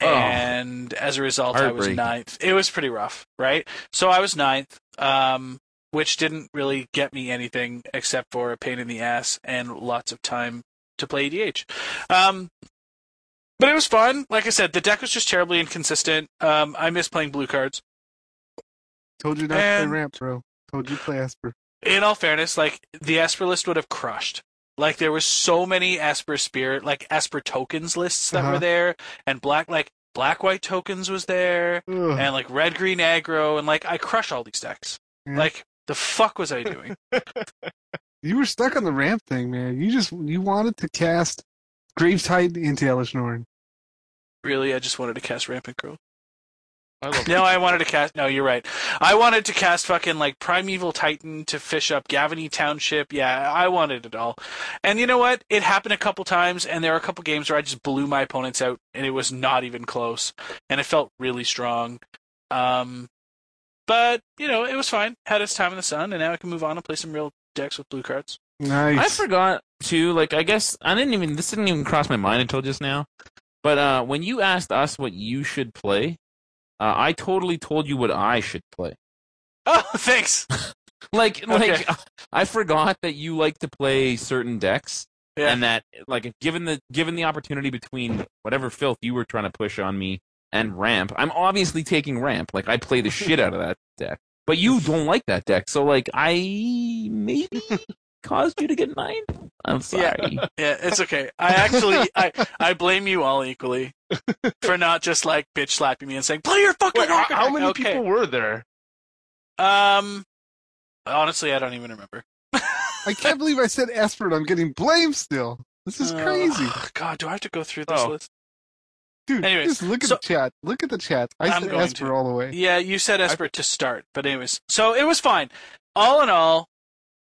Oh. And as a result, I was ninth. It was pretty rough, right? So I was ninth. Um, which didn't really get me anything except for a pain in the ass and lots of time to play EDH. Um, but it was fun. Like I said, the deck was just terribly inconsistent. Um, I miss playing blue cards. Told you not to play ramp, bro. Told you to play Esper. In all fairness, like the Esper list would have crushed. Like there was so many Esper Spirit, like Esper tokens lists that Uh-huh. were there, and black like black white tokens was there, Ugh. and like red green aggro, and like I crush all these decks. Yeah. Like the fuck was I doing? [LAUGHS] You were stuck on the ramp thing, man. You just you wanted to cast Grave Titan into Elesh Norn. really, I just wanted to cast Rampant Growth. I love No, I wanted to cast. No, you're right. I wanted to cast fucking like Primeval Titan to fish up Gavony Township. Yeah, I wanted it all. And you know what? It happened a couple times, and there were a couple games where I just blew my opponents out, and it was not even close, and it felt really strong. Um, but you know, it was fine. Had its time in the sun, and now I can move on and play some real decks with blue cards. Nice. I forgot to like. I guess I didn't even. This didn't even cross my mind until just now. But uh, when you asked us what you should play, uh, I totally told you what I should play. Oh, [LAUGHS] thanks. [LAUGHS] Like, [LAUGHS] Okay. like I forgot that you like to play certain decks, Yeah. and that like given the given the opportunity between whatever filth you were trying to push on me and ramp, I'm obviously taking ramp. Like I play the shit out of that deck, but you don't like that deck, so like I maybe caused you to get ninth. I'm sorry. Yeah, it's okay. I actually, [LAUGHS] I, I blame you all equally for not just like bitch slapping me and saying, "Play your fucking." Wait, how, how many Okay. people were there? Um, honestly, I don't even remember. [LAUGHS] I can't believe I said Esper I'm getting blamed still. This is Uh, crazy. God, do I have to go through this Oh. list? Dude, anyways, just look at so- the chat. Look at the chat. I I'm said Esper to. all the way. Yeah, you said Esper to start, but anyways, so it was fine. All in all,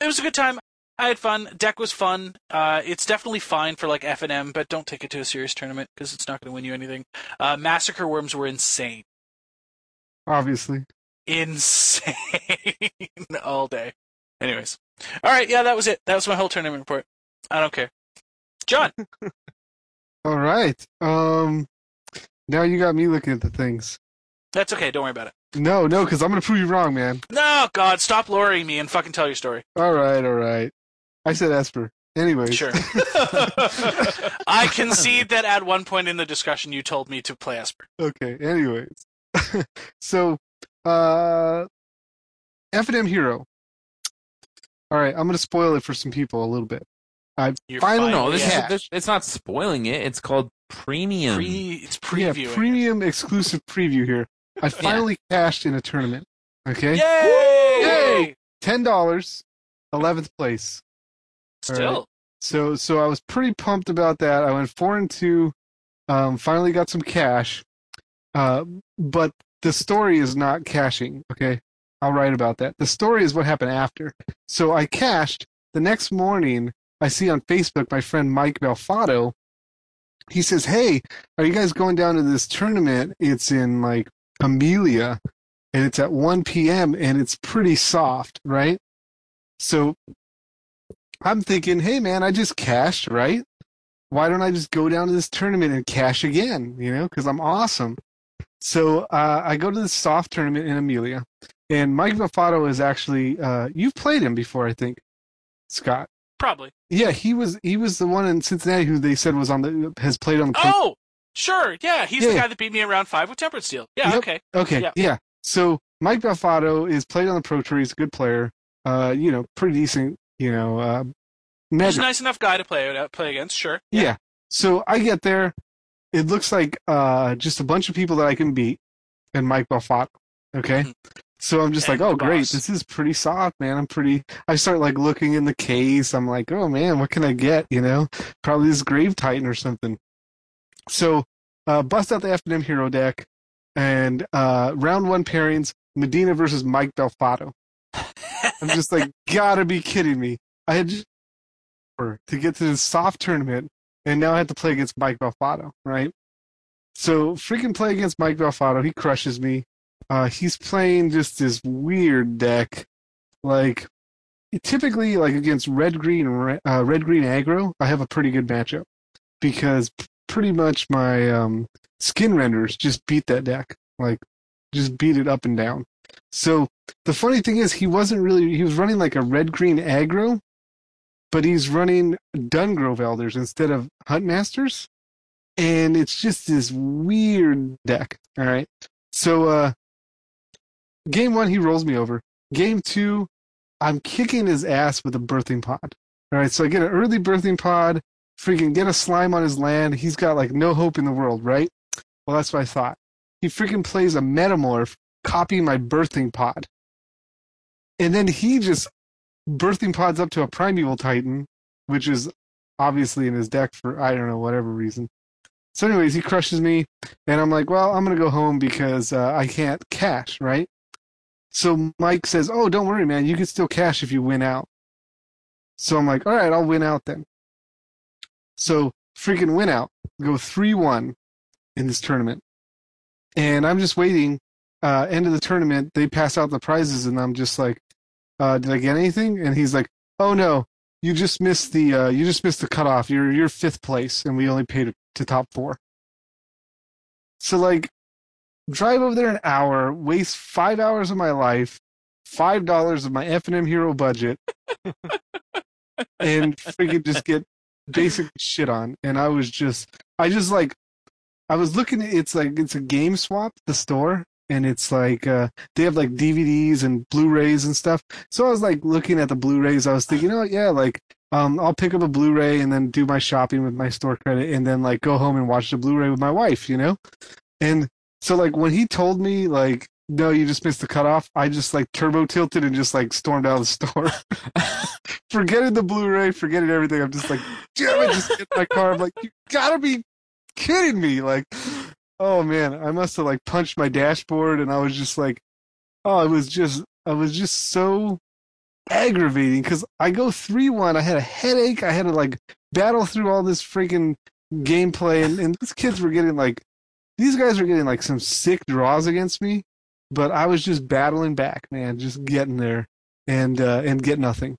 it was a good time. I had fun. Deck was fun. Uh, it's definitely fine for like FNM, but don't take it to a serious tournament because it's not going to win you anything. Uh, Massacre Wurms were insane. Obviously. insane [LAUGHS] all day. Anyways, all right, yeah, that was it. That was my whole tournament report. I don't care. John, [LAUGHS] All right. Um. Now you got me looking at the things. that's okay. Don't worry about it. No, no, because I'm gonna prove you wrong, man. No, God, stop luring me and fucking tell your story. All right, all right. I said Esper. Anyways. Sure. [LAUGHS] I concede that at one point in the discussion you told me to play Esper. Okay. Anyways, [LAUGHS] so uh, FNM Hero. All right, I'm gonna spoil it for some people a little bit. I You're finally fine. No, this yeah. is this, it's not spoiling it. It's called premium. Pre, it's yeah premium exclusive preview here. I finally cashed in a tournament. Okay, Yay! Yay! ten dollars, eleventh place. Still, So so I was pretty pumped about that. I went four and two. Um, finally got some cash. Uh, but the story is not cashing. Okay, I'll write about that. The story is what happened after. So I cashed. The next morning, I see on Facebook my friend Mike Belfato. He says, "Hey, are you guys going down to this tournament? It's in like Amelia, and it's at 1 p.m. and it's pretty soft, right?" So I'm thinking, "Hey, man, I just cashed, right? Why don't I just go down to this tournament and cash again? You know, because I'm awesome." So uh, I go to the soft tournament in Amelia, and Mike Belfato is actually uh, you've played him before, I think, Scott. Probably. Yeah, he was he was the one in Cincinnati who they said was on the has played on the. Oh, sure. Yeah, he's Yeah, the guy that beat me in round five with Tempered Steel. Yeah, Yep. okay. Okay, Yeah. yeah. So Mike Belfato is played on the Pro Tour. He's a good player. Uh, you know, pretty decent. You know, uh, He's a nice enough guy to play uh, play against. Sure. Yeah. So I get there. It looks like uh, just a bunch of people that I can beat, and Mike Belfato. Okay. Mhm. So I'm just And like, oh great, boss. this is pretty soft, man. I'm pretty. I start like looking in the case. I'm like, oh man, what can I get? You know, probably this Grave Titan or something. So uh, bust out the F&M Hero deck, and uh, round one pairings: Medina versus Mike Belfato. I'm just like, gotta be kidding me. I had to get to this soft tournament, and now I have to play against Mike Belfato, right? So freaking play against Mike Belfato. He crushes me. Uh, he's playing just this weird deck, like typically like against red green uh, red green aggro. I have a pretty good matchup because pretty much my um, Skinrenders just beat that deck, like just beat it up and down. So the funny thing is, he wasn't really. He was running like a red green aggro, but he's running Dungrove Elders instead of Huntmasters, and it's just this weird deck. All right, so uh, game one he rolls me over. Game two, I'm kicking his ass with a birthing pod. All right, so I get an early birthing pod, freaking get a slime on his land. He's got like no hope in the world, right? Well, that's what I thought. He freaking plays a metamorph, copying my birthing pod. And then he just birthing pods up to a primeval titan, which is obviously in his deck for I don't know whatever reason. So, anyways, he crushes me, and I'm like, well, I'm gonna go home because uh, I can't cash, right? So Mike says, "Oh, don't worry, man. You can still cash if you win out." So I'm like, "All right, I'll win out then." So freaking win out, go three one in this tournament, and I'm just waiting. Uh, end of the tournament, they pass out the prizes, and I'm just like, uh, "Did I get anything?" And he's like, "Oh no, you just missed the uh, you just missed the cutoff. You're you're fifth place, and we only paid to top four. So like, drive over there an hour, waste five hours of my life, five dollars of my FNM Hero budget, and freaking just get basic shit on. And I was just, I just like, I was looking. It's like it's a game swap, the store, and it's like uh, they have like DVDs and Blu-rays and stuff. So I was like looking at the Blu-rays. I was thinking, oh yeah, like um, I'll pick up a Blu-ray and then do my shopping with my store credit, and then like go home and watch the Blu-ray with my wife, you know. And so like when he told me like, no, you just missed the cutoff, I just like turbo tilted and just like stormed out of the [LAUGHS] store, [LAUGHS] forgetting the Blu-ray, forgetting everything. I'm just like, damn it, just get in my car. I'm like, you gotta be kidding me, like. Oh man, I must have like punched my dashboard and I was just like, oh, it was just, I was just so aggravating because I go 3 1. I had a headache. I had to like battle through all this freaking gameplay and, and these kids were getting like, these guys were getting like some sick draws against me, but I was just battling back, man, just getting there and, uh, and get nothing.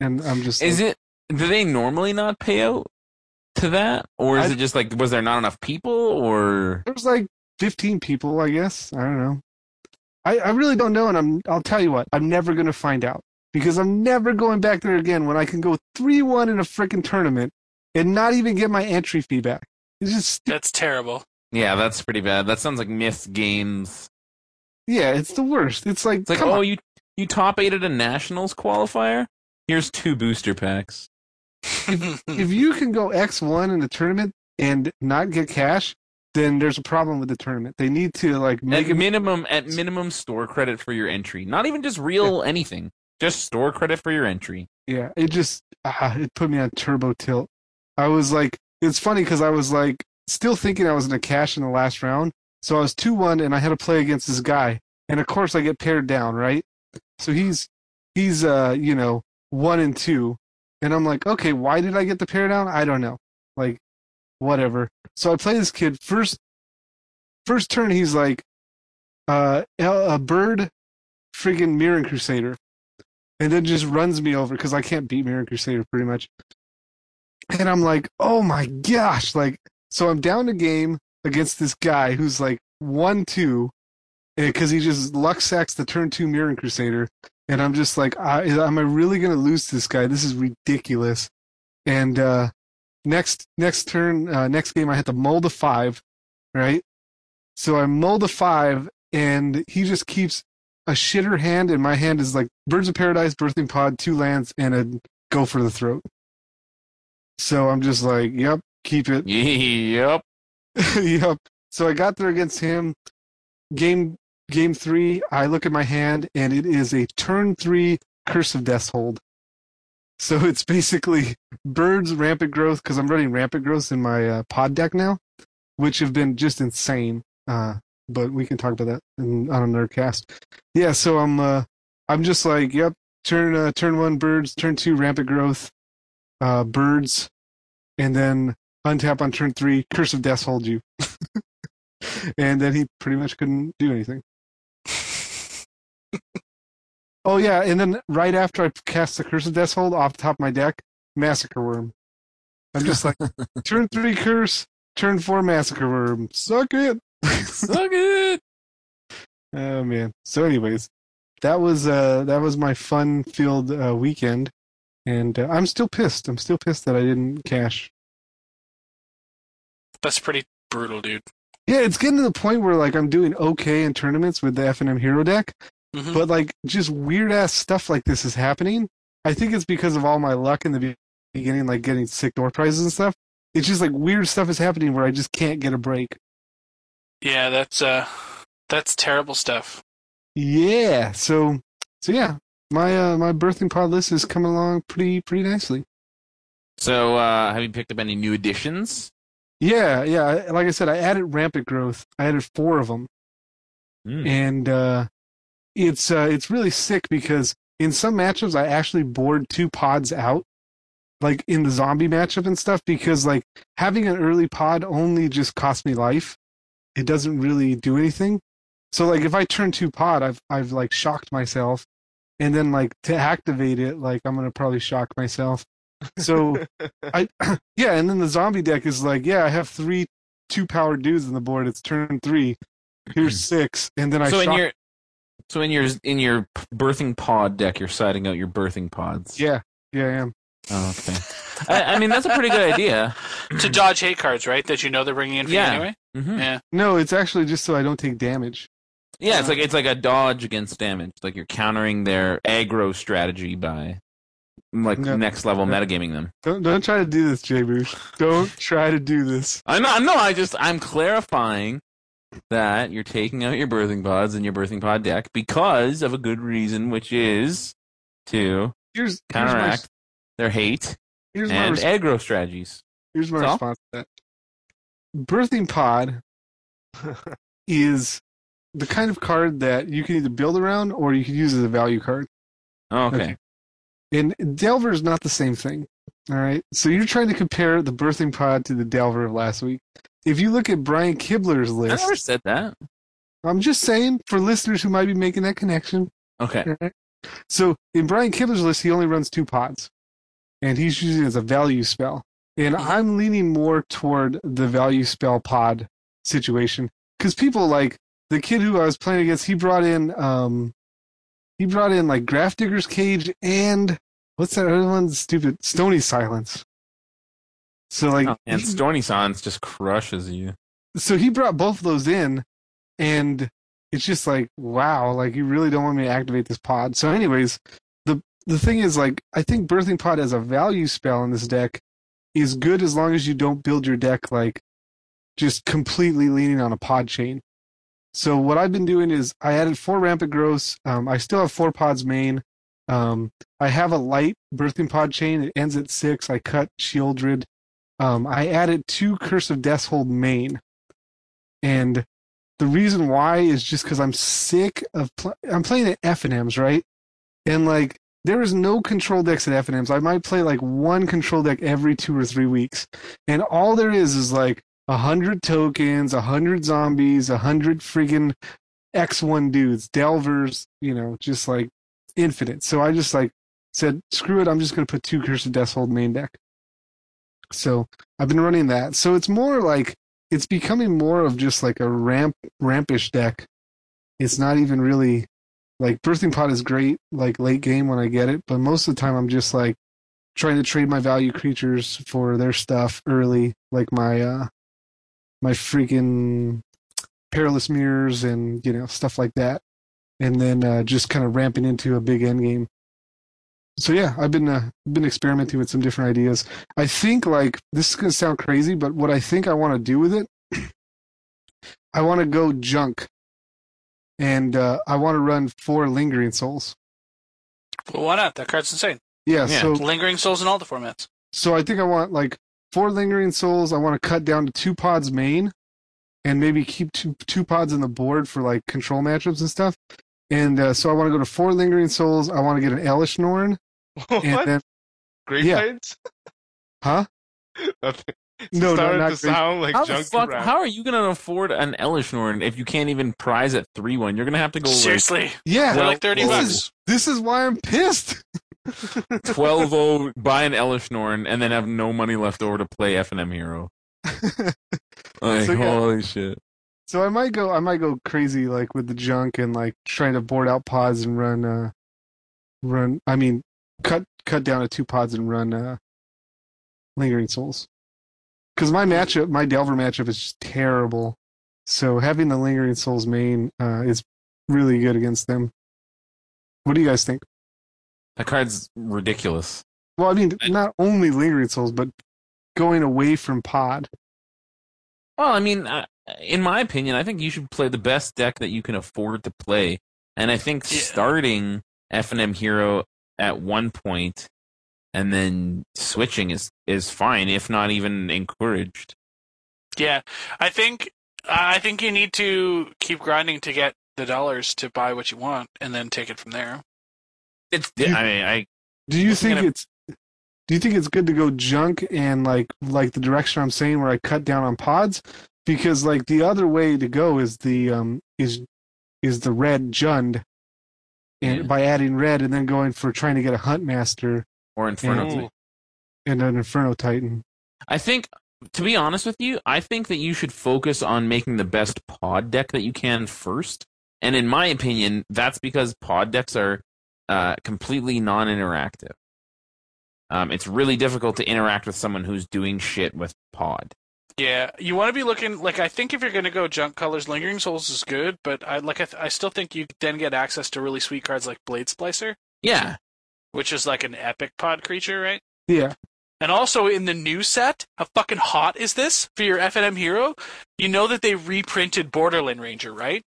And I'm just, Is like, it? Do they normally not pay out to that, or is I- it just like was there not enough people, or There's like 15 people, I guess. I don't know. I, I really don't know, and I'm. I'll tell you what. I'm never gonna find out because I'm never going back there again when I can go three one in a freaking tournament and not even get my entry fee back. It's just That's terrible. yeah, that's pretty bad. That sounds like Myth Games. yeah, it's the worst. It's like, It's like oh, on. you you top eight at a nationals qualifier. Here's two booster packs. If you can go X one in the tournament and not get cash, then there's a problem with the tournament. They need to like make At minimum, at minimum, store credit for your entry. Not even just real anything. Just store credit for your entry. Yeah, it just ah, it put me on turbo tilt. I was like, it's funny because I was like still thinking I was gonna cash in the last round, so I was two one and I had to play against this guy, and of course I get paired down, right? So he's he's uh you know one and two, and I'm like, okay, why did I get the pair down? I don't know, like whatever. So I play this kid first. First turn, he's like, uh, a bird, friggin' Mirran Crusader and then just runs me over because I can't beat Mirran Crusader pretty much. And I'm like, oh my gosh, like so I'm down a game against this guy who's like one two, because he just luck sacks the turn two Mirran Crusader, and I'm just like, I, am I really gonna lose this guy? This is ridiculous. And uh, next next turn, uh, next game, I had to mold a five, right? So I mold a five, and he just keeps a shitter hand, and my hand is like Birds of Paradise, Birthing Pod, two lands, and a go for the throat. So I'm just like, yep, keep it. [LAUGHS] Yep. [LAUGHS] yep. So I got there against him. Game game three, I look at my hand, and it is a turn three Curse of Death hold. So [LAUGHS] it's basically birds, rampant growth, because I'm running rampant growth in my uh, pod deck now, which have been just insane. Uh, but we can talk about that in, on another cast. Yeah, so I'm uh, I'm just like, yep, turn uh, turn one birds, turn two rampant growth, uh, birds, and then untap on turn three, curse of death hold you, [LAUGHS] and then he pretty much couldn't do anything. [LAUGHS] oh yeah, and then right after I cast the curse of death hold off the top of my deck, Massacre Wurm. I'm just like, [LAUGHS] turn three curse, turn four massacre worm, suck it. Suck it. [LAUGHS] Oh man. So, anyways, that was uh that was my fun filled uh, weekend, and uh, I'm still pissed. I'm still pissed that I didn't cash. That's pretty brutal, dude. Yeah, it's getting to the point where like I'm doing okay in tournaments with the FNM hero deck, Mhm. but like just weird ass stuff like this is happening. I think it's because of all my luck in the beginning, like getting sick door prizes and stuff. It's just like weird stuff is happening where I just can't get a break. Yeah, that's uh, that's terrible stuff. Yeah. So so yeah, my uh my birthing pod list is coming along pretty pretty nicely. So, uh, have you picked up any new additions? Yeah, yeah. Like I said, I added rampant growth. I added four of them, Hmm. and uh, it's uh, it's really sick because in some matchups I actually board two pods out, like in the zombie matchup and stuff. Because like having an early pod only just costs me life. It doesn't really do anything. So like if I turn two pod, I've I've like shocked myself, and then like to activate it, like I'm gonna probably shock myself. So [LAUGHS] I [CLEARS THROAT] yeah, and then the zombie deck is like, yeah, I have three two powered dudes on the board. It's turn three. Here's [CLEARS THROAT] six, and then I so in your so in your in your birthing pod deck, you're siding out your birthing pods. yeah yeah I am. Oh, okay. I, I mean, that's a pretty good idea. [LAUGHS] to dodge hate cards, right? That you know they're bringing in for Yeah. you anyway. hmm Yeah. No, it's actually just so I don't take damage. Yeah, it's like it's like a dodge against damage. Like you're countering their aggro strategy by like No. next level metagaming them. Don't don't try to do this, Jay Boosh. Don't try to do this. I know, no, I just I'm clarifying that you're taking out your birthing pods and your birthing pod deck because of a good reason, which is to Here's counteract their hate Here's my, my, and res- aggro strategies. here's my So? response to that. Birthing pod [LAUGHS] is the kind of card that you can either build around or you can use as a value card. Oh, okay. Okay. And Delver is not the same thing. All right. So you're trying to compare the birthing pod to the Delver of last week. If you look at Brian Kibler's list, I never said that. I'm just saying for listeners who might be making that connection. Okay. So in Brian Kibler's list, he only runs two pods, and he's using it as a value spell. And I'm leaning more toward the value spell pod situation because people like the kid who I was playing against. He brought in, um, he brought in like Grafdigger's Cage and what's that other one? Stupid Stony Silence. So like, Oh, and Stony Sans just crushes you. so he brought both of those in, and it's just like, wow, like you really don't want me to activate this pod. So, anyways, the the thing is, like, I think birthing pod as a value spell in this deck is good as long as you don't build your deck like just completely leaning on a pod chain. So what I've been doing is I added four rampant growths. Um, I still have four pods main. Um, I have a light birthing pod chain. It ends at six. I cut Sheoldred. Um, I added two Curse of Deathhold main, and the reason why is just because I'm sick of pl- I'm playing at FNM's right, and like there is no control decks at FNM's. I might play like one control deck every two or three weeks, and all there is is like a hundred tokens, a hundred zombies, a hundred friggin' X1 dudes, delvers, you know, just like infinite. So I just like said, screw it, I'm just gonna put two Curse of Deathhold main deck. So I've been running that. So it's more like it's becoming more of just like a ramp rampish deck. It's not even really like birthing pod is great like late game when I get it, but most of the time I'm just like trying to trade my value creatures for their stuff early, like my uh my freaking perilous mirrors and you know stuff like that, and then uh, just kind of ramping into a big end game. So yeah, I've been uh, been experimenting with some different ideas. I think like this is gonna sound crazy, but what I think I want to do with it, [CLEARS THROAT] I want to go junk, and uh, I want to run four lingering souls. Well, why not? That card's insane. Yeah, Yeah. so Lingering souls in all the formats. so I think I want like four lingering souls. I want to cut down to two pods main, and maybe keep two two pods on the board for like control matchups and stuff. And uh, so I want to go to four lingering souls. I want to get an Elesh Norn, [LAUGHS] what? and then Great yeah. Plains? huh? [LAUGHS] Nothing. No, no, started not to great. sound like How the fuck? How are you gonna afford an Elesh Norn if you can't even prize at three one? You're gonna have to go Seriously, Yeah, they're like thirty this bucks. is this is why I'm pissed. like [LAUGHS] twelve oh buy an Elesh Norn and then have no money left over to play FNM Hero. Like So, yeah. holy shit! So I might go I might go crazy like with the junk and like trying to board out pods and run uh run I mean cut cut down to two pods and run uh lingering souls. Cuz my matchup my Delver matchup is just terrible. So having the lingering souls main uh is really good against them. What do you guys think? That card's ridiculous. Well, I mean not only lingering souls but going away from pod. Well, I mean, uh, in my opinion, I think you should play the best deck that you can afford to play, and I think Yeah. starting FNM Hero at one point and then switching is is fine, if not even encouraged. Yeah, I think I think you need to keep grinding to get the dollars to buy what you want, and then take it from there. It's You- I mean, I Do you think at a- it's do you think it's good to go junk and like like the direction I'm saying where I cut down on pods? Because like the other way to go is the um is is the red jund and Yeah. by adding red and then going for trying to get a hunt master or Inferno. Ooh. and an inferno titan. I think, to be honest with you, I think that you should focus on making the best pod deck that you can first. And in my opinion, that's because pod decks are uh, completely non-interactive. Um, it's really difficult to interact with someone who's doing shit with pod. Yeah, you want to be looking like I think if you're going to go junk colors, lingering souls is good, but I like I, th- I still think you then get access to really sweet cards like Blade Splicer, Yeah, which is like an epic pod creature, right? Yeah. And also in the new set, how fucking hot is this for your FNM hero? You know that they reprinted Borderland Ranger, right?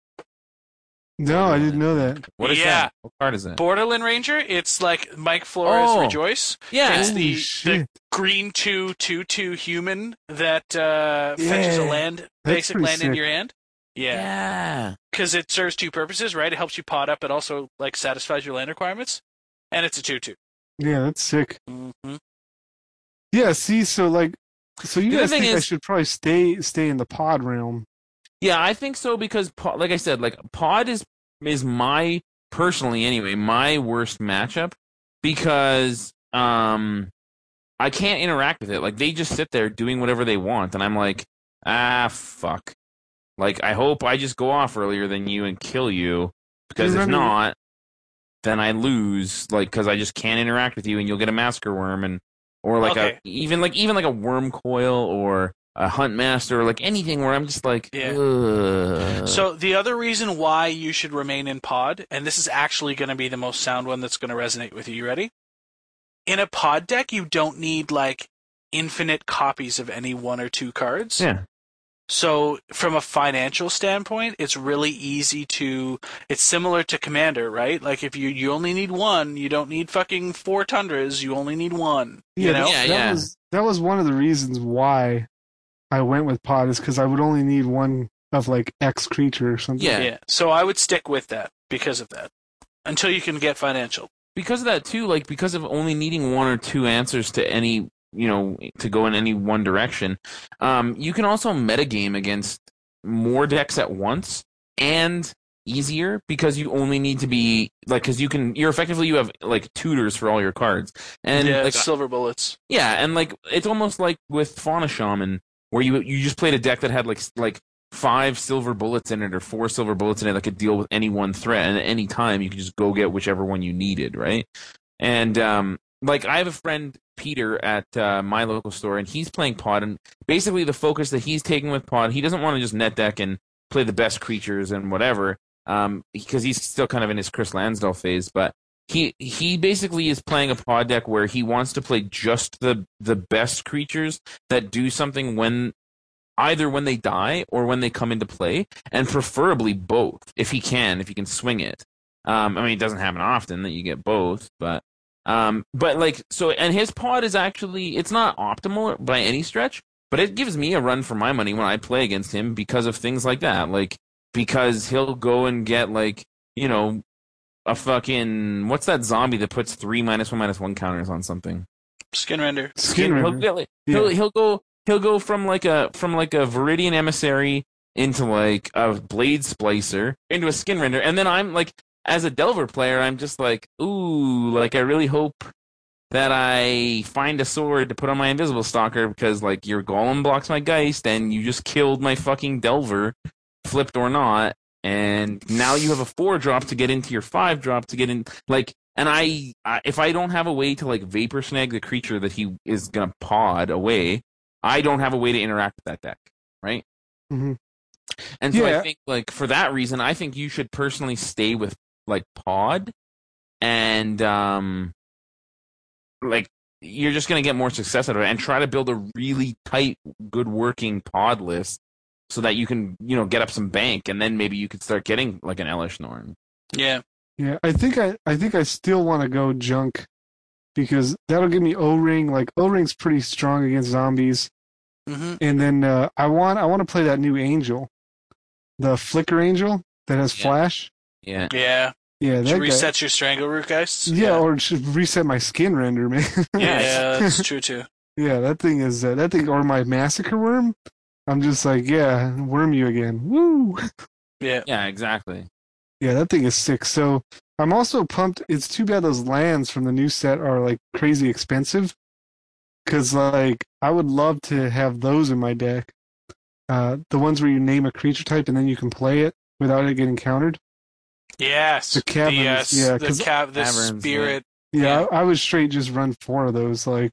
No, I didn't know that. what is Yeah. that? What card is that? Borderland Ranger, it's like Mike Flores Oh. Rejoice. yeah, It's Holy the, the shit. green two two two human that uh, fetches a land, That's basic pretty land in your hand. Yeah, yeah. because it serves two purposes, right? It helps you pot up, but also like satisfies your land requirements, and it's a two two. Yeah, that's sick. Mm-hmm. Yeah, see, so like so you The guys thing think I should probably stay stay in the pod realm. Yeah, I think so because, like I said, like Pod is is my personally anyway my worst matchup because um I can't interact with it. Like they just sit there doing whatever they want, and I'm like, ah, fuck. Like I hope I just go off earlier than you and kill you because if not, then I lose. Like because I just can't interact with you, and you'll get a Massacre Wurm and or like Okay. a even like even like a Wurmcoil or a hunt master or like anything where I'm just like, Yeah. Ugh. So the other reason why you should remain in pod, and this is actually going to be the most sound one that's going to resonate with you. You ready? In a pod deck, you don't need like infinite copies of any one or two cards. yeah, So from a financial standpoint, it's really easy to. It's similar to Commander, right? Like if you you only need one, you don't need fucking four tundras. You only need one. You know. Yeah, that yeah. was that was one of the reasons why I went with pod is because I would only need one of like X creature or something. Yeah. Yeah. So I would stick with that because of that until you can get financial. because of that too, like because of only needing one or two answers to any, you know, to go in any one direction, um, you can also metagame against more decks at once and easier because you only need to be like because you can you're effectively you have like tutors for all your cards and yeah, like silver bullets. yeah and like it's almost like with fauna shaman where you you just played a deck that had like like five silver bullets in it or four silver bullets in it that could deal with any one threat and at any time you could just go get whichever one you needed right? And um like i have a friend peter at uh, my local store and he's playing pod and basically the focus that he's taking with pod he doesn't want to just net deck and play the best creatures and whatever um because he's still kind of in his chris lansdale phase but he he basically is playing a pod deck where he wants to play just the the best creatures that do something when either when they die or when they come into play, and preferably both if he can, if he can swing it. Um, I mean, it doesn't happen often that you get both, but um, but like so, and his pod is actually it's not optimal by any stretch, but it gives me a run for my money when I play against him because of things like that, like because he'll go and get like you know a fucking what's that zombie that puts three minus one minus one counters on something? Skinrender. Skin he'll, Render. get, like, he'll Yeah. he'll go he'll go from like a from like a Viridian emissary into like a blade splicer into a Skinrender, and then I'm like as a Delver player, I'm just like ooh, like I really hope that I find a sword to put on my invisible stalker because like your golem blocks my geist and you just killed my fucking Delver, flipped or not, and now you have a four drop to get into your five drop to get in like and I, I if I don't have a way to like vapor snag the creature that he is gonna pod away, I don't have a way to interact with that deck, right? Mhm. And so I think like for that reason, I think you should personally stay with like pod, and um, like you're just gonna get more success out of it, and try to build a really tight, good working pod list so that you can you know get up some bank, and then maybe you could start getting like an Elesh Norn. Yeah. Yeah, I think I I think I still want to go junk because that'll give me O ring. Like O ring's pretty strong against zombies, hmm and then uh, I want I want to play that new angel, the flicker angel that has Yeah. flash. Yeah. Yeah. Yeah, Which that guy- resets your strangleroot geists. Yeah, or it should reset my Skinrender, man. yeah, yeah, [LAUGHS] that's true too. yeah, that thing is uh, that thing or my Massacre Wurm. I'm just like, yeah, worm you again. Woo! Yeah. Yeah, exactly. Yeah, that thing is sick. So I'm also pumped. It's too bad those lands from the new set are like crazy expensive. Cause like I would love to have those in my deck. Uh, the ones where you name a creature type and then you can play it without it getting countered. Yes. The caverns, The, uh, yeah, the, 'cause- cav- the Caverns, spirit. Yeah, Yeah. I, I would straight just run four of those like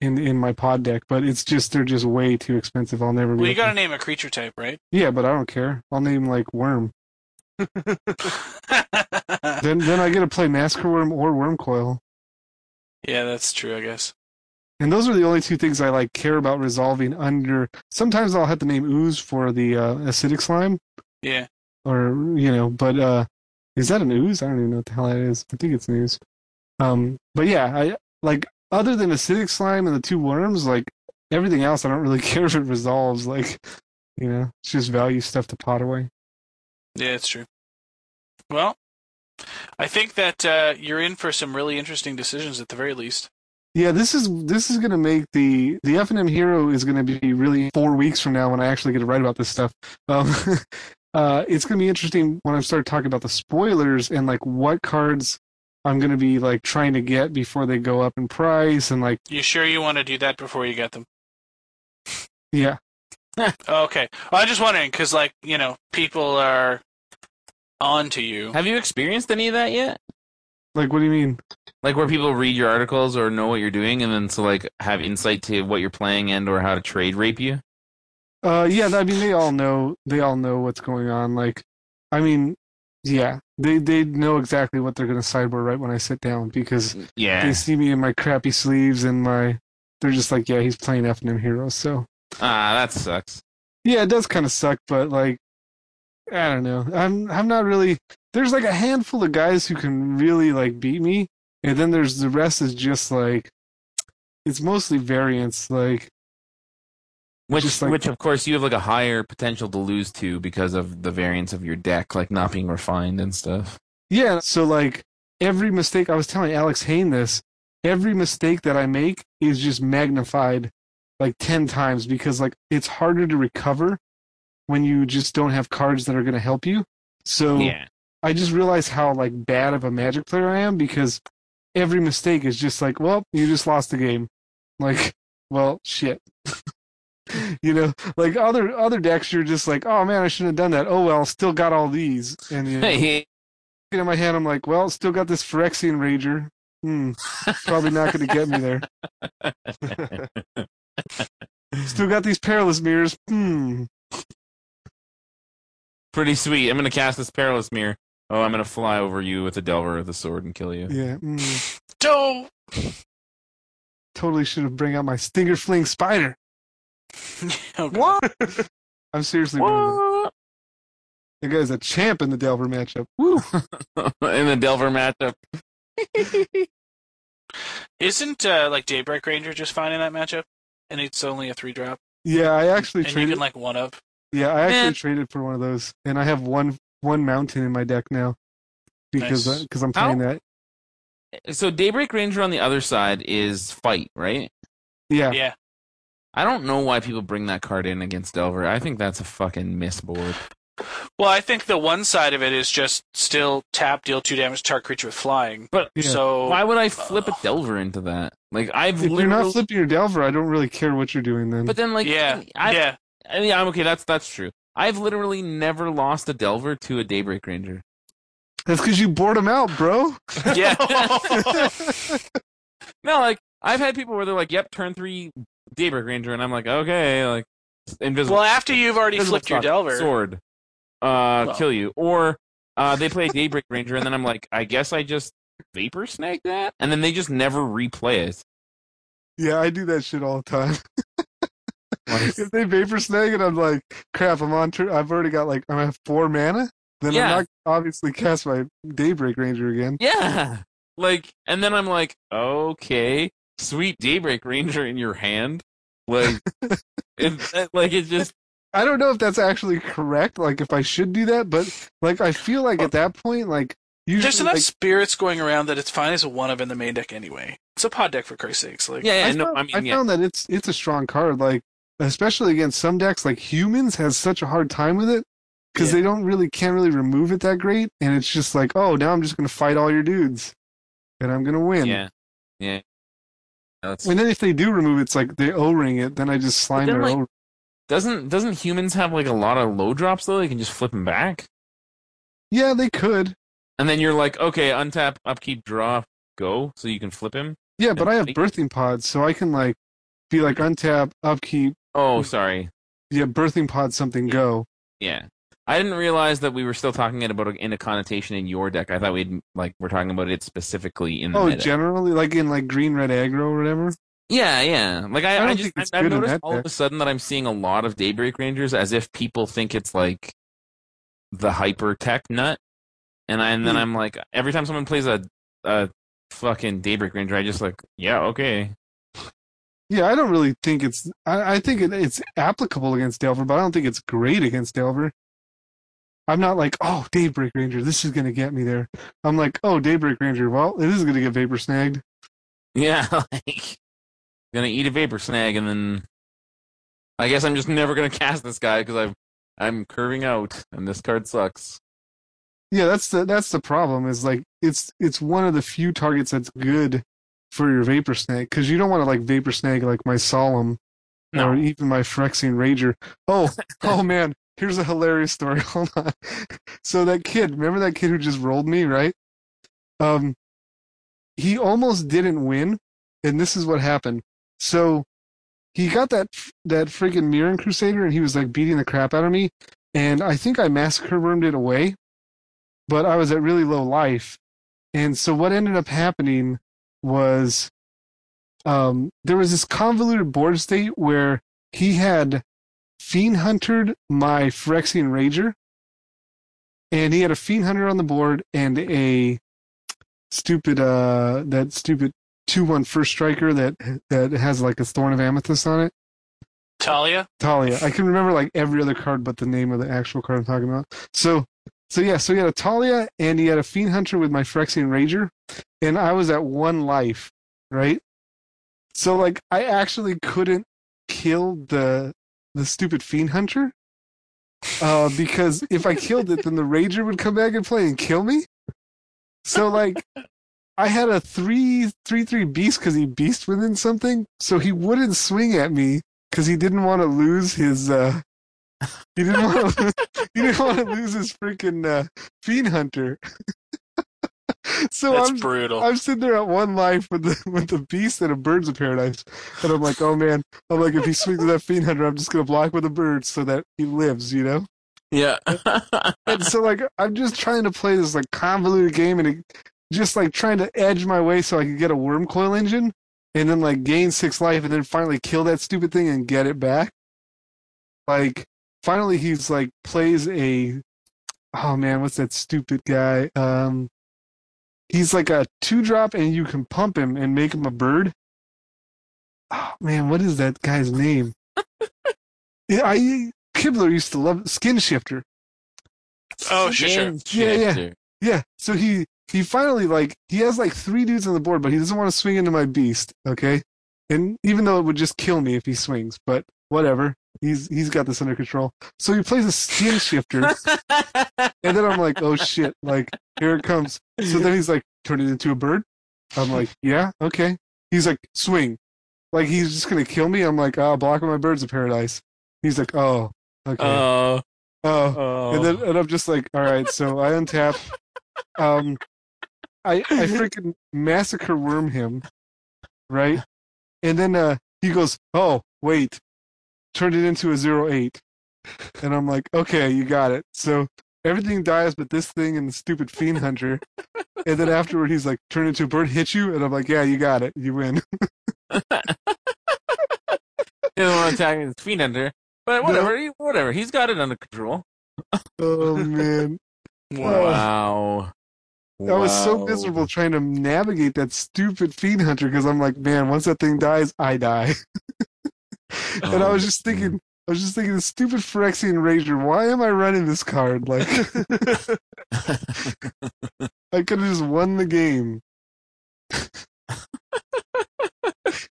in in my pod deck, but it's just they're just way too expensive. I'll never be. Well, you got to to- name a creature type, right? Yeah, but I don't care. I'll name like worm. [LAUGHS] Then then I get to play Massacre Wurm or Wurmcoil. Yeah, that's true, I guess. And those are the only two things I like care about resolving under. Sometimes I'll have to name ooze for the uh, acidic slime, Yeah. or you know, but uh, is that an ooze? I don't even know what the hell that is. I think it's an ooze. Um, but yeah, I like other than acidic slime and the two worms, like everything else, I don't really [LAUGHS] care if it resolves. Like, you know, it's just value stuff to pot away. Yeah, it's true. Well, I think that uh, you're in for some really interesting decisions at the very least. Yeah, this is this is gonna make the the FNM hero is gonna be really four weeks from now when I actually get to write about this stuff. Um, [LAUGHS] uh, it's gonna be interesting when I start talking about the spoilers and like what cards I'm gonna be like trying to get before they go up in price and like You sure you want to do that before you get them? [LAUGHS] yeah [LAUGHS] Okay. Well, I'm just wondering because, like, you know, people are on to you. Have you experienced any of that yet? like what do you mean? Like where people read your articles or know what you're doing, and then so like have insight to what you're playing and or how to trade rape you. Uh, yeah, I mean they all know they all know what's going on. Like, I mean, yeah, they they know exactly what they're gonna sideboard right when I sit down because Yeah. they see me in my crappy sleeves and my they're just like yeah he's playing F and heroes so Ah, that sucks. Yeah, it does kind of suck, but like, I don't know. I'm I'm not really. There's like a handful of guys who can really like beat me, and then there's the rest is just like, it's mostly variance. Like, Which, like- which of course, you have like a higher potential to lose to because of the variance of your deck, like not being refined and stuff. yeah. So like every mistake, I was telling Alex Hayne this. Every mistake that I make is just magnified like ten times because like it's harder to recover when you just don't have cards that are going to help you. So Yeah. I just realized how like bad of a Magic player I am because every mistake is just like, well, you just lost the game. Like, well, shit. [LAUGHS] [LAUGHS] you know, like other other decks, you're just like, oh man, I shouldn't have done that. Oh well, still got all these. And you know, [LAUGHS] looking at my hand, I'm like, well, still got this Phyrexian Rager. Hmm, probably not going to get me there. [LAUGHS] still got these Perilous Myrs. Hmm. Pretty sweet. I'm gonna cast this perilous Myr. Oh, I'm gonna fly over you with a delver of the sword and kill you. Yeah. Mm. Don't. Totally should have bring out my Stingerfling Spider. [LAUGHS] Oh, What? [LAUGHS] I'm seriously doing that. what? The guy's a champ in the Delver matchup. Woo. [LAUGHS] In the delver matchup. Isn't uh, like Daybreak Ranger just fine in that matchup? And it's only a three drop, Yeah, I actually and you traded. can like one up. yeah, I actually Man. traded for one of those, and I have one one mountain in my deck now because Nice. because I'm How- playing that. So Daybreak Ranger on the other side is fight, right? Yeah, Yeah. I don't know why people bring that card in against Delver. I think that's a fucking misboard. Well, I think the one side of it is just still tap, deal two damage to target creature with flying. But Yeah. So why would I uh, flip a Delver into that? Like I've if you're not flipping your Delver, I don't really care what you're doing then. but then like yeah, I, yeah. I mean, I'm okay. That's that's true. I've literally never lost a Delver to a Daybreak Ranger. That's because you bored him out, bro. Yeah. [LAUGHS] [LAUGHS] No, like I've had people where they're like, "Yep, turn three Daybreak Ranger," and I'm like, "Okay, like invisible." well, after you've already invisible flipped your Delver, sword, uh, Well. kill you, or uh, they play Daybreak Ranger, and then I'm like, I guess I just vapor snag that, and then they just never replay it. yeah, I do that shit all the time. [LAUGHS] If they vapor snag it, I'm like, crap. I'm on. Tur- I've already got like I'm have four mana. Then Yeah. I'm not obviously cast my Daybreak Ranger again. yeah, like, and then I'm like, okay, sweet Daybreak Ranger in your hand, like, it, like it just [LAUGHS] I don't know if that's actually correct. Like if I should do that, but like I feel like at that point, like usually, there's enough like, spirits going around that it's fine as a one of in the main deck anyway. It's a pod deck for Christ's sakes. Like, yeah, yeah. I, no, found, I mean, I yeah. found that it's it's a strong card. Like especially against some decks, like humans has such a hard time with it because Yeah. they don't really can't really remove it that great, and it's just like, oh, now I'm just gonna fight all your dudes, and I'm gonna win. yeah, yeah. That's, And then if they do remove it, it's like they O ring it. Then I just slime then, their like- O. doesn't doesn't humans have like a lot of low drops though? They can just flip them back, Yeah, they could. and then you're like, okay, untap, upkeep, draw, go, so you can flip him. Yeah, but I have birthing pods, so I can like be like untap, upkeep. Oh, sorry. Yeah, birthing pod something go. Yeah. I didn't realize that we were still talking about it in a connotation in your deck. I thought we'd like we're talking about it specifically in the Oh, meta. generally, like in like green red aggro or whatever. yeah, yeah. Like I, I I, just think it's I've good in noticed all of a sudden that I'm seeing a lot of Daybreak Rangers as if people think it's like the hyper tech nut, and I, and then Hmm. I'm like every time someone plays a a fucking Daybreak Ranger, I just like yeah okay Yeah, I don't really think it's. I, I think it, it's applicable against Delver, but I don't think it's great against Delver. I'm not like, oh, Daybreak Ranger, this is gonna get me there. I'm like, oh, Daybreak Ranger, well, it is gonna get vapor snagged. yeah [LAUGHS] like gonna eat a vapor snag and then I guess I'm just never gonna [LAUGHS] cast this guy because I've I'm curving out and this card sucks. Yeah, that's the that's the problem. Is like it's it's one of the few targets that's good for your vapor snag because you don't want to like vapor snag like my solemn No. or even my Phyrexian Rager. Oh, [LAUGHS] oh man, here's a hilarious story. [LAUGHS] Hold on. So that kid, remember that kid who just rolled me, right? Um, he almost didn't win, and this is what happened. So he got that that freaking Mirran Crusader, and he was like beating the crap out of me, and I think I massacre wormed it away, but I was at really low life, and so what ended up happening was um, there was this convoluted board state where he had Fiend Huntered my Phyrexian Rager, and he had a Fiend Hunter on the board and a stupid uh that stupid two one first striker that that has like a Thorn of Amethyst on it. Thalia. Thalia. I can remember like every other card but the name of the actual card I'm talking about. So so yeah, so he had a Thalia and he had a Fiend Hunter with my Phyrexian Rager, and I was at one life, right? So like I actually couldn't kill the the stupid Fiend Hunter. Uh, because if I killed it, then the Rager would come back and play and kill me. So like I had a three three three beast because he beast within something, so he wouldn't swing at me because he didn't want to lose his uh he didn't want to [LAUGHS] he didn't want to lose his freaking uh, fiend hunter. So That's I'm brutal. I'm sitting there at one life with the [LAUGHS] with the beast and a birds of paradise, and I'm like, oh man, I'm like, if he swings with that fiend hunter, I'm just gonna block with a bird so that he lives, you know. Yeah. And so like [LAUGHS] I'm just trying to play this like convoluted game and it, just like trying to edge my way so I could get a Wurmcoil Engine and then like gain six life and then finally kill that stupid thing and get it back. Like finally he's like plays a oh man, what's that stupid guy? Um he's like a two drop and you can pump him and make him a bird. Oh man, what is that guy's name? [LAUGHS] yeah, I Kibler used to love Skinshifter. Oh, sure, sure. Yeah, yeah. Yeah, so he he finally like he has like three dudes on the board, but he doesn't want to swing into my beast. Okay, and even though it would just kill me if he swings, but whatever. He's he's got this under control. So he plays a Skinshifter, and then I'm like, oh shit, like here it comes. So then he's like, turn it into a bird. I'm like, yeah, okay. He's like, swing, like he's just gonna kill me. I'm like, oh, block my birds of paradise. He's like, oh, okay, Oh. oh. oh. And then and I'm just like, all right, so I untap. Um, I I freaking Massacre Wurm him, right? And then uh he goes, oh wait, turned it into a zero eight, and I'm like, okay, you got it. So everything dies but this thing and the stupid fiend hunter. And then afterward, he's like, turn into a bird, hit you, and I'm like, yeah, you got it, you win. [LAUGHS] He doesn't want to attack his fiend hunter. But whatever, he, whatever. He's got it under control. oh [LAUGHS] man, Wow. I was so miserable trying to navigate that stupid fiend hunter because I'm like, man, once that thing dies, I die. [LAUGHS] [LAUGHS] and I was um, just thinking, I was just thinking, the stupid Phyrexian Rager. Why am I running this card? Like, [LAUGHS] I could have just won the game.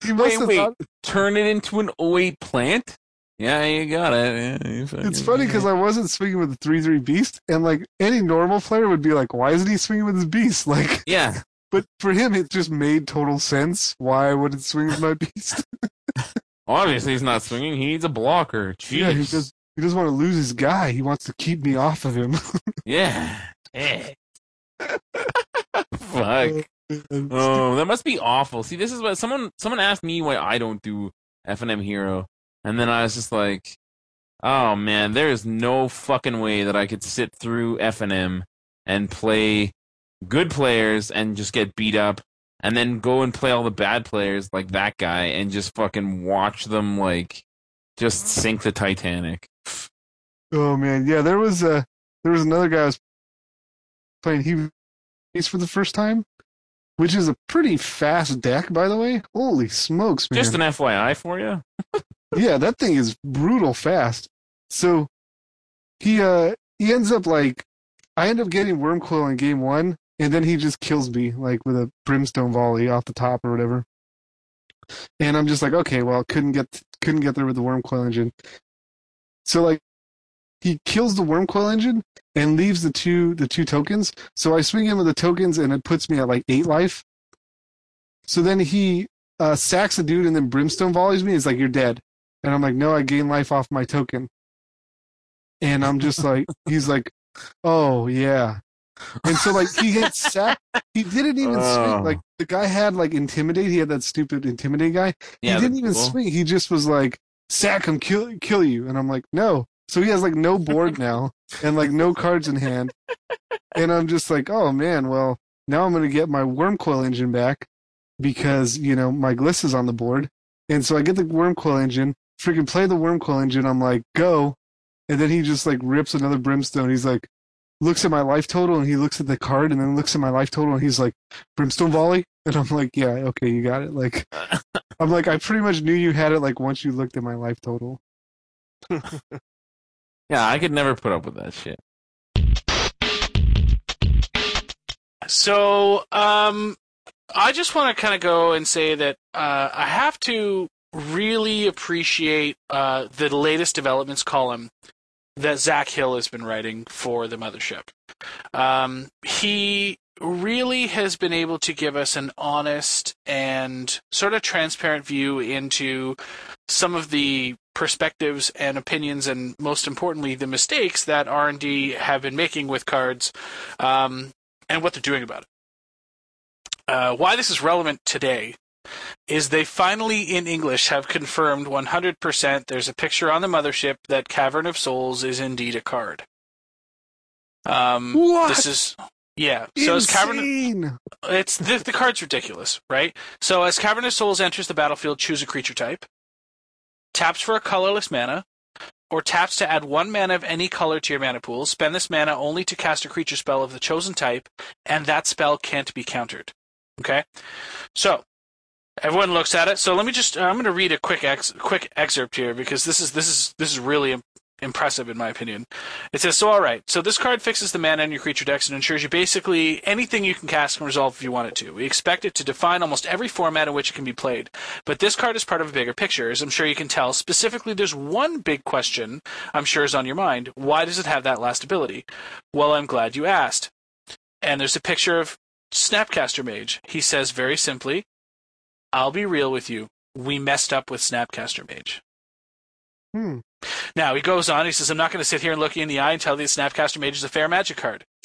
must Wait, have wait. thought- Turn it into an 08 plant? Yeah, you got it. Yeah, fucking- it's funny because I wasn't swinging with the three three beast, and like any normal player would be like, why isn't he swinging with his beast? [LAUGHS] Like, Yeah. but for him, it just made total sense. Why would it swing with my beast? Obviously, he's not swinging. He needs a blocker. Jeez. Yeah, he just he doesn't want to lose his guy. He wants to keep me off of him. [LAUGHS] Yeah. Eh. [LAUGHS] Fuck. Oh, that must be awful. See, this is what someone someone asked me why I don't do FNM Hero, and then I was just like, "Oh man, there is no fucking way that I could sit through F and M and play good players and just get beat up, and then go and play all the bad players like that guy and just fucking watch them like just sink the Titanic." oh man, yeah. There was a there was another guy I was playing. He he's for the first time, which is a pretty fast deck, by the way. Holy smokes, man! Just an FYI for you. [LAUGHS] yeah, that thing is brutal fast. So he uh he ends up like I end up getting Wurmcoil in game one, and then he just kills me like with a brimstone volley off the top or whatever. And I'm just like, okay, well, couldn't get couldn't get there with the Wurmcoil Engine. So like he kills the Wurmcoil Engine and leaves the two the two tokens. So I swing in with the tokens and it puts me at like eight life. So then he uh, sacks the dude and then brimstone volleys me. He's like, "You're dead," and I'm like, "No, I gain life off my token." And I'm just like, [LAUGHS] he's like, "Oh yeah," and so like he gets [LAUGHS] sacked. He didn't even Oh. swing. Like the guy had like intimidate. He had that stupid intimidate guy. Yeah, he didn't even cool. swing. He just was like, "Sack him, kill kill you," and I'm like, "No." So he has like no board [LAUGHS] now and like no cards in hand, and I'm just like, "Oh man, well now I'm gonna get my Wurmcoil Engine back." because you know my gliss is on the board and so i get the Wurmcoil Engine freaking play the Wurmcoil Engine. I'm like, go. And then he just like rips another brimstone. He's like, looks at my life total and he looks at the card and then looks at my life total and he's like, brimstone volley. [LAUGHS] And I'm like, yeah, okay, you got it. Like, [LAUGHS] I'm like, I pretty much knew you had it. Like once you looked at my life total. [LAUGHS] Yeah, I could never put up with that shit. So, um, I just want to kind of go and say that uh, I have to really appreciate uh, the latest developments column that Zac Hill has been writing for the mothership. Um, he really has been able to give us an honest and sort of transparent view into some of the perspectives and opinions and most importantly the mistakes that r&d have been making with cards um, and what they're doing about it uh, why this is relevant today is they finally in english have confirmed 100% there's a picture on the mothership that cavern of souls is indeed a card um, What? this is yeah so as cavern Insane. it's the, the card's ridiculous, right? So as Cavern of Souls enters the battlefield, choose a creature type. Taps for a colorless mana, or taps to add one mana of any color to your mana pool. Spend this mana only to cast a creature spell of the chosen type, and that spell can't be countered. Okay, so everyone looks at it. So let me just uh, I'm going to read a quick ex, quick excerpt here because this is this is this is really im- impressive in my opinion. It says, so all right, so this card fixes the mana in your creature decks and ensures you basically anything you can cast can resolve if you want it to. We expect it to define almost every format in which it can be played. But this card is part of a bigger picture, as I'm sure you can tell. Specifically, there's one big question I'm sure is on your mind. Why does it have that last ability? Well, I'm glad you asked. And there's a picture of Snapcaster Mage. He says very simply, I'll be real with you. We messed up with Snapcaster Mage. Hmm. Now he goes on. He says, "I'm not going to sit here and look you in the eye and tell you that Snapcaster Mage is a fair magic card." [LAUGHS]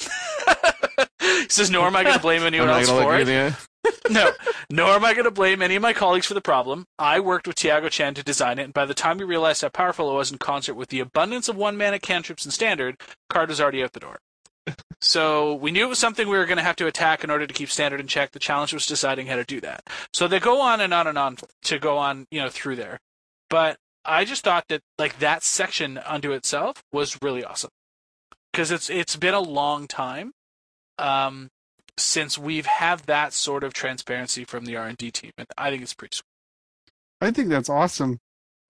he says, "Nor am I going to blame anyone [LAUGHS] I'm else gonna look for you it. in the eye. [LAUGHS] no, nor am I going to blame any of my colleagues for the problem. I worked with Tiago Chan to design it, and by the time we realized how powerful it was in concert with the abundance of one mana cantrips and standard, card was already out the door. So we knew it was something we were going to have to attack in order to keep standard in check. The challenge was deciding how to do that. So they go on and on and on to go on, you know, through there. But I just thought that like that section unto itself was really awesome because it's it's been a long time um, since we've had that sort of transparency from the R and D team, and I think it's pretty sweet. I think that's awesome.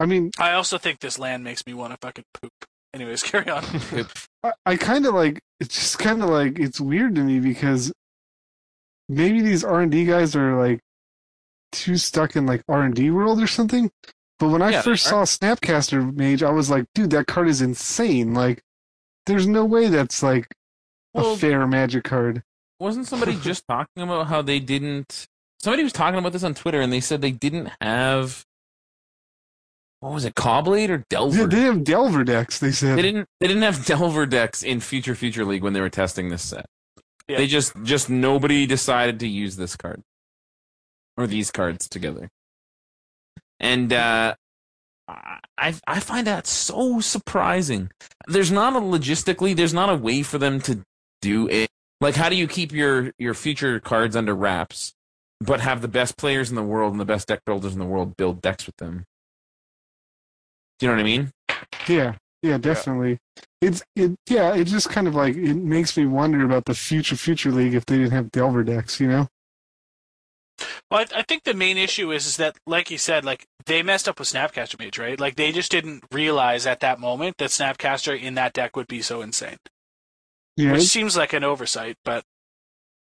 I mean, I also think this land makes me want to fucking poop. Anyways, [LAUGHS] carry on. I, I kind of like it's just kind of like it's weird to me because maybe these R and D guys are like too stuck in like R and D world or something. But when I Yeah, first saw Snapcaster Mage, I was like, dude, that card is insane. Like, there's no way that's like Well- a fair Magic card. Wasn't somebody [LAUGHS] just talking about how they didn't? Somebody was talking about this on Twitter, and they said they didn't have. What was it, Caw-Blade or They, Delver? they have Delver decks. They said. They didn't. They didn't have [LAUGHS] Delver decks in Future Future League when they were testing this set. Yeah. They just just nobody decided to use this card or these cards together, and uh, I I find that so surprising. There's not a logistically. There's not a way for them to do it. Like, how do you keep your your future cards under wraps, but have the best players in the world and the best deck builders in the world build decks with them? Do you know what I mean? Yeah, yeah, definitely. It's it. Yeah, it just kind of like it makes me wonder about the future Future League if they didn't have Delver decks. You know. Well, I, I think the main issue is is that, like you said, like they messed up with Snapcaster Mage, right? Like they just didn't realize at that moment that Snapcaster in that deck would be so insane, Yeah. which it- seems like an oversight. But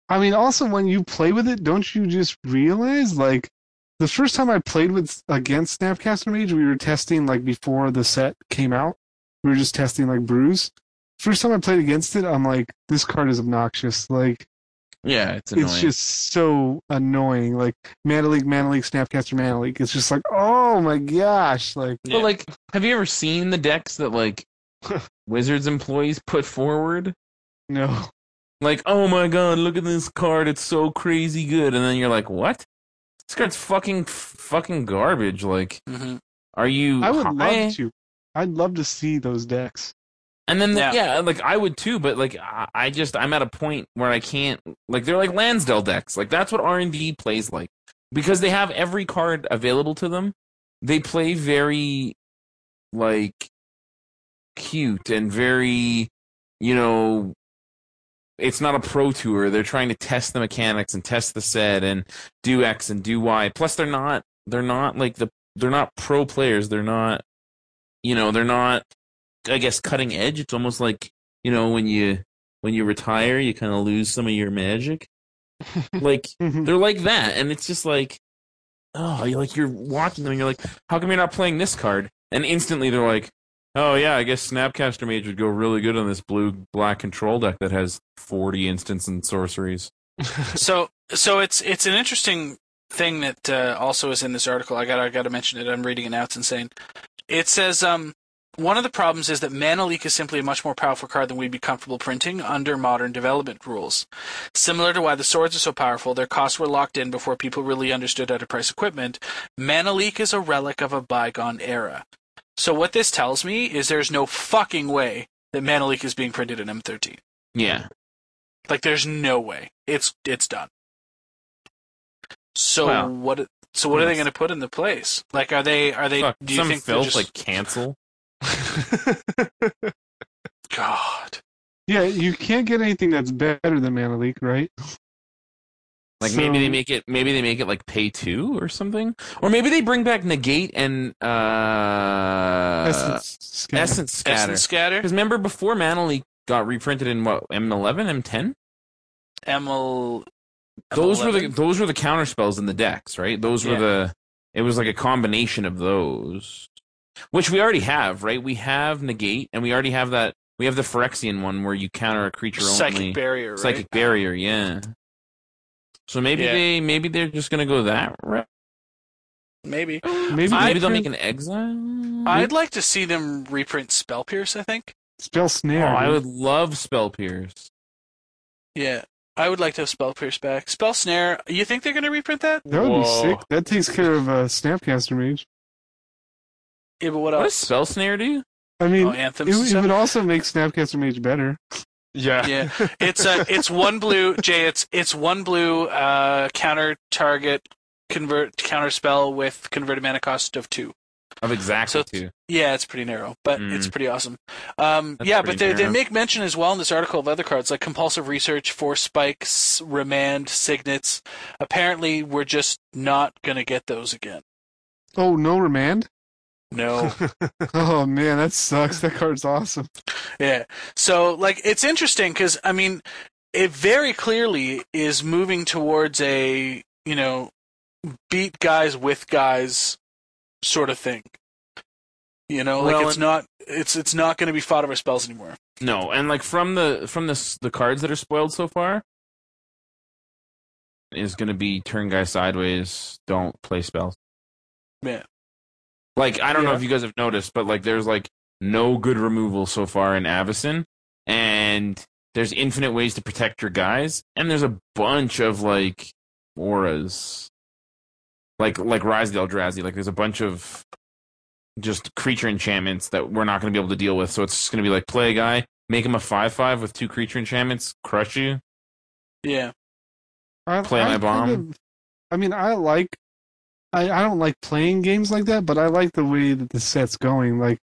I mean, also when you play with it, don't you just realize like the first time I played with against Snapcaster Mage, we were testing like before the set came out. We were just testing like brews. First time I played against it, I'm like, this card is obnoxious. Like Yeah, it's annoying. it's just so annoying. Like Mana Leak, Mana Leak, Snapcaster Mana Leak. It's just like, oh my gosh, like yeah. But like, have you ever seen the decks that like [LAUGHS] Wizards employees put forward? no. Like, oh my god, look at this card, it's so crazy good, and then you're like, what? This card's fucking fucking garbage. Like, Mhm. are you? I would high? love to. I'd love to see those decks. And then the, Yeah. yeah. like I would too, but like I, I just I'm at a point where I can't. Like they're like Lansdale decks. Like that's what R and D plays like because they have every card available to them. they play very like cute and very you know it's not a pro tour. They're trying to test the mechanics and test the set and do x and do y. Plus they're not they're not like the they're not pro players. They're not you know they're not i guess cutting edge. It's almost like you know when you when you retire you kind of lose some of your magic. [LAUGHS] Like mm-hmm. they're like that. And it's just like oh you're like you're watching them and you're like how come you're not playing this card? And instantly they're like oh yeah i guess snapcaster mage would go really good on this blue black control deck that has 40 instants and sorceries [LAUGHS] so so it's it's an interesting thing that uh, also is in this article. I got I got to mention it. I'm reading it now. It's insane. It says um, one of the problems is that Mana Leak is simply a much more powerful card than we'd be comfortable printing under modern development rules. Similar to why the swords are so powerful, their costs were locked in before people really understood how to price equipment. Mana Leak is a relic of a bygone era. So what this tells me is there's no fucking way that Mana Leak is being printed in M13. yeah Like there's no way. It's it's done. So Well, what so what are they going to put in the place? Like are they are they Fuck, do you some think they're filth just like cancel [LAUGHS] god. Yeah, you can't get anything that's better than Mana Leak, right? Like maybe they make it maybe they make it like pay two or something, or maybe they bring back negate and uh Essence scan. essence scatter. Essence scatter? Because remember before Mana Leak got reprinted in what M11, M10? ML Those were the those were the counter spells in the decks, right? Those were Yeah. the it was like a combination of those, which we already have, right? We have negate, and we already have that. We have the Phyrexian one where you counter a creature psychic only. barrier, right? Psychic barrier, yeah. So maybe Yeah. they maybe they're just gonna go that route. Maybe. [GASPS] Maybe, Maybe they they'll make an exile. I'd like to see them reprint Spell Pierce, I think. spell Oh, snare. I would love spell pierce. Yeah. I would like to have Spell Pierce back. Spell Snare, you think they're going to reprint that? That would be sick. That takes care of uh, Snapcaster Mage. Yeah, but what else? What else? spell snare do? I mean, Oh, it, would- it would also make Snapcaster Mage better. Yeah. Yeah. [LAUGHS] It's uh, it's one blue, Jay. It's it's one blue uh, counter target convert counter spell with converted mana cost of two. Of exactly So- two. Yeah, it's pretty narrow, but Mm. it's pretty awesome. Um, yeah, pretty but they, they make mention as well in this article of other cards like compulsive research, force spikes, remand, signets. Apparently, we're just not gonna get those again. Oh, no remand? No. [LAUGHS] Oh man, that sucks. That card's awesome. Yeah. So, like, it's interesting because, I mean, it very clearly is moving towards a, you know, beat guys with guys sort of thing. You know, like Well, it's and- not it's it's not going to be fought over spells anymore. No, and like from the from the s- the cards that are spoiled so far is going to be turn guy sideways. Don't play spells. Yeah. Like I don't know if you guys have noticed, but like there's like no good removal so far in Avacyn, and there's infinite ways to protect your guys, and there's a bunch of like auras, like like Rise of the Eldrazi. Like there's a bunch of just creature enchantments that we're not going to be able to deal with. So it's just going to be like play a guy, make him a five five with two creature enchantments, crush you. Yeah. I, Play I my kind bomb. of- I mean, I like. I, I don't like playing games like that, but I like the way that the set's going. Like,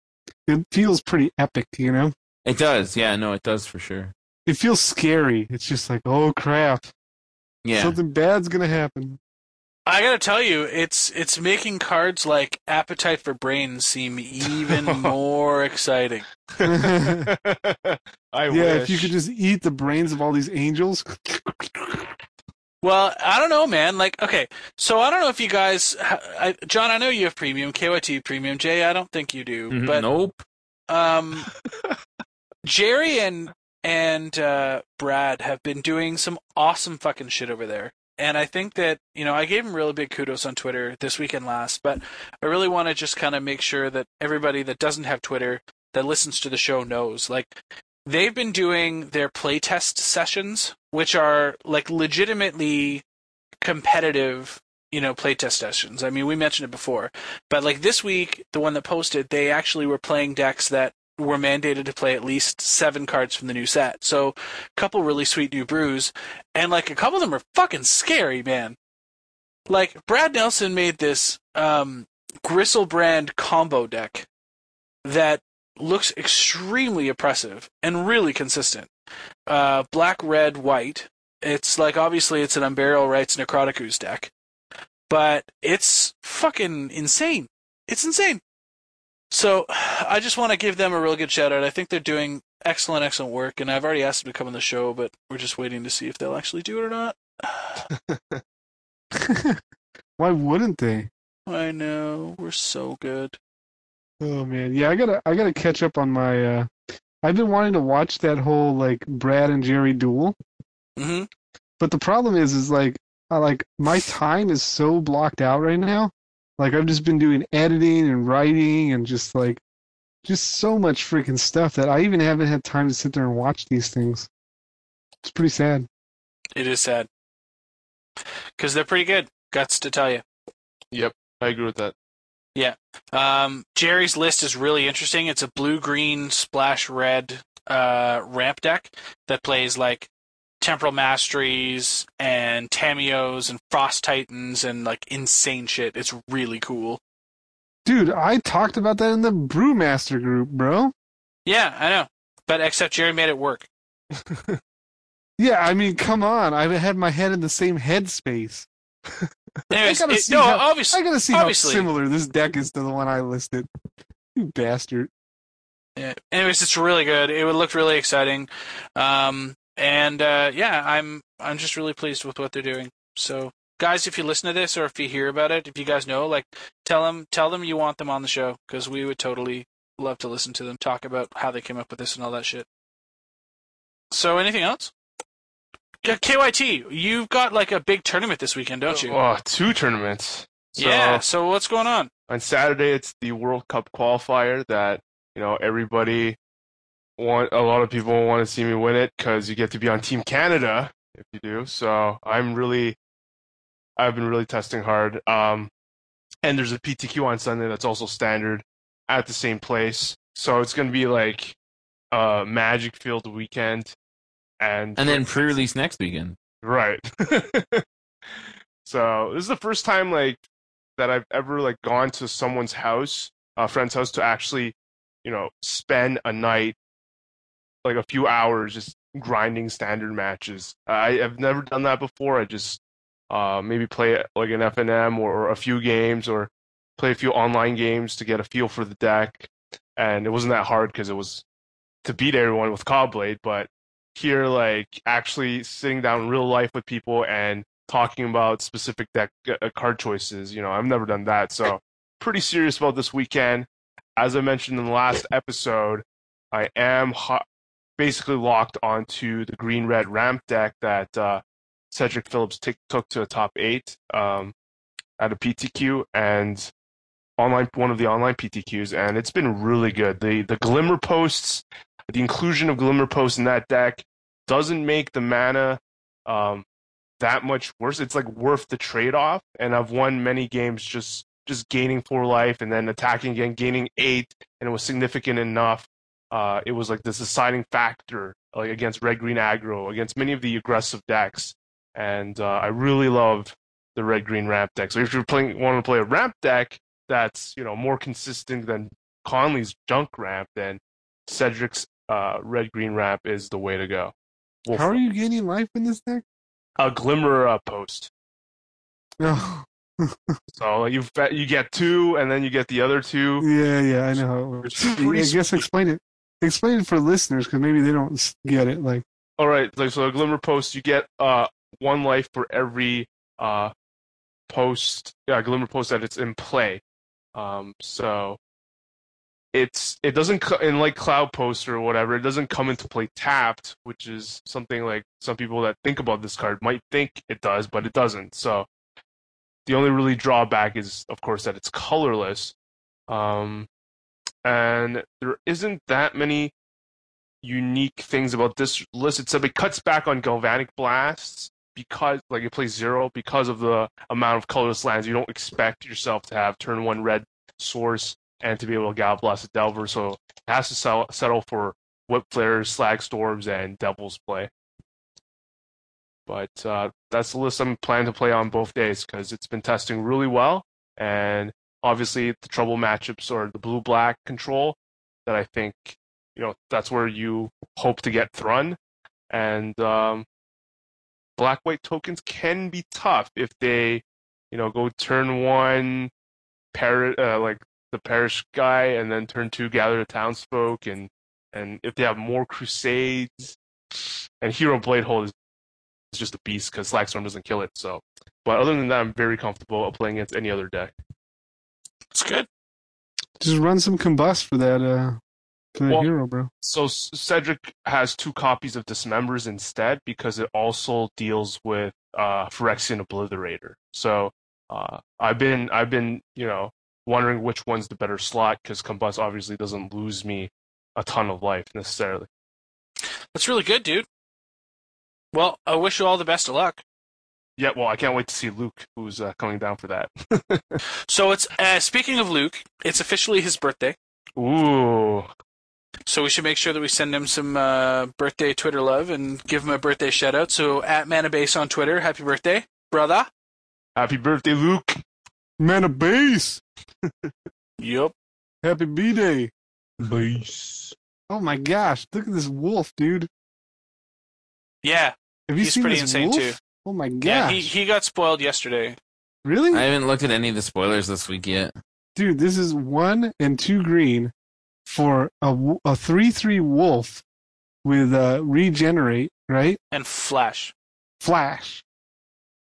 it feels pretty epic, you know. It does, yeah, no, it does for sure. It feels scary. It's just like, oh crap, Yeah, something bad's gonna happen. I got to tell you, it's it's making cards like Appetite for Brains seem even [LAUGHS] more exciting. [LAUGHS] [LAUGHS] yeah, I wish. if you could just eat the brains of all these angels. Well, I don't know, man. Like, okay, so I don't know if you guys, I, John, I know you have premium, KYT premium. Jay, I don't think you do, Mhm, but nope. um, [LAUGHS] Jerry and and uh, Brad have been doing some awesome fucking shit over there. And I think that, you know, I gave him really big kudos on Twitter this week and last, but I really want to just kind of make sure that everybody that doesn't have Twitter that listens to the show knows. Like, they've been doing their playtest sessions, which are like legitimately competitive, you know, playtest sessions. I mean, we mentioned it before, but like this week, the one that posted, they actually were playing decks that were mandated to play at least seven cards from the new set. So, a couple really sweet new brews, and like a couple of them are fucking scary, man. Like Brad Nelson made this um Griselbrand combo deck that looks extremely oppressive and really consistent. Uh, black, red, white. It's like obviously it's an Unburial Rites Necrotic Ooze deck, but it's fucking insane. It's insane. So [SIGHS] I just want to give them a real good shout out. I think they're doing excellent, excellent work, and I've already asked them to come on the show, but we're just waiting to see if they'll actually do it or not. [LAUGHS] Why wouldn't they? [SIGHS] I know we're so good. Oh man, yeah, I gotta I gotta catch up on my. uh I've been wanting to watch that whole like Brad and Jerry duel, hmm but the problem is, is like, I, like my time is so blocked out right now. Like I've just been doing editing and writing and just like, just so much freaking stuff that I even haven't had time to sit there and watch these things. It's pretty sad. It is sad because they're pretty good. Guts to tell you. Yep, I agree with that. Um, Jerry's list is really interesting. It's a blue green splash red uh, ramp deck that plays like Temporal Masteries and Tamiyos and Frost Titans and like insane shit. It's really cool. Dude, I talked about that in the Brewmaster group, bro. Yeah, I know. But except Jerry made it work. [LAUGHS] Yeah, I mean, come on. I had my head in the same headspace. [LAUGHS] Gotta it- see no, how- obviously, I gotta see obviously. how similar this deck is to the one I listed. You bastard. Yeah. Anyways, it's really good. It would look really exciting, um, and uh, yeah, I'm I'm just really pleased with what they're doing. So, guys, if you listen to this or if you hear about it, if you guys know, like, tell them tell them you want them on the show because we would totally love to listen to them talk about how they came up with this and all that shit. So, anything else? KYT, you've got like a big tournament this weekend, don't you? Oh, two tournaments. So, yeah. So what's going on? on Saturday it's the World Cup qualifier that you know everybody want a lot of people want to see me win it because you get to be on Team Canada if you do. So I'm really I've been really testing hard. Um, and there's a PTQ on Sunday that's also standard at the same place. So it's gonna be like a magic field weekend. And And then pre-release next weekend. Right. [LAUGHS] so this is the first time like that I've ever like gone to someone's house, a friend's house, to actually, you know, spend a night, like a few hours, just grinding standard matches. I have never done that before. I just uh, maybe play like an FNM or, or a few games or play a few online games to get a feel for the deck. And it wasn't that hard because it was to beat everyone with Caw-Blade, but here like actually sitting down in real life with people and talking about specific deck uh, card choices you know i've never done that. So pretty serious about this weekend. As i mentioned in the last episode i am ho- basically locked onto the green red ramp deck that uh, cedric phillips t- took to a top eight um, at a ptq and online one of the online ptqs and it's been really good. The the glimmer posts the inclusion of Glimmer Post in that deck doesn't make the mana um, that much worse. It's like worth the trade off. And I've won many games just just gaining four life and then attacking again, gaining eight, and it was significant enough. Uh, it was like this deciding factor, like against red green aggro, against many of the aggressive decks. And uh, I really love the red green ramp deck. So if you're playing want to play a ramp deck that's you know more consistent than Conley's junk ramp, then Cedric's uh, red green wrap is the way to go. Wolf How are you gaining life in this deck? a glimmer uh, post? Oh, [LAUGHS] So you you get two, and then you get the other two. yeah, yeah, I know how it works. I guess explain it. Explain it for listeners because maybe they don't get it. Like, All right, like so a glimmer post, you get uh one life for every uh post, yeah, glimmer post that it's in play. Um, so it's it doesn't in like cloud post or whatever. It doesn't come into play tapped, which is something like some people that think about this card might think it does, but it doesn't. So the only really drawback is, of course, that it's colorless. Um, and there isn't that many unique things about this list. Except it cuts back on galvanic blasts because, like, it plays zero because of the amount of colorless lands. You don't expect yourself to have turn one red source and to be able to God bless a delver. So it has to sell, settle for whip flares, slag storms, and devil's play. But uh, that's the list I'm planning to play on both days because it's been testing really well, and obviously the trouble matchups or the blue black control that I think you know that's where you hope to get Thrun, and um, black white tokens can be tough if they you know go turn one, par- uh, like the parish guy, and then turn two gather the townsfolk, and and if they have more crusades, and hero blade hold is, is just a beast because Slagstorm doesn't kill it. So, but other than that, I'm very comfortable playing against any other deck. It's good. Just run some combust for that uh for that Well- hero, bro. So Cedric has two copies of Dismembers instead because it also deals with uh, Phyrexian Obliterator. So uh, I've been I've been you know wondering which one's the better slot because Combust obviously doesn't lose me a ton of life necessarily. That's really good, dude. Well, I wish you all the best of luck. Yeah, well I can't wait to see Luke who's uh, coming down for that. [LAUGHS] So it's uh, speaking of Luke, it's officially his birthday. Ooh, So we should make sure that we send him some uh, birthday Twitter love and give him a birthday shout out. So at Manabase on Twitter, happy birthday, brother. happy birthday, Luke! Man of base. yep. Happy B Day. Base. Oh my gosh, look at this wolf, dude. Yeah, Have you He's seen pretty this insane, wolf? too. Oh my gosh. yeah. He he got spoiled yesterday. really? I haven't looked at any of the spoilers this week yet. Dude, this is one and two green for a, a 3 3 wolf with uh, regenerate, right? And Flash. Flash.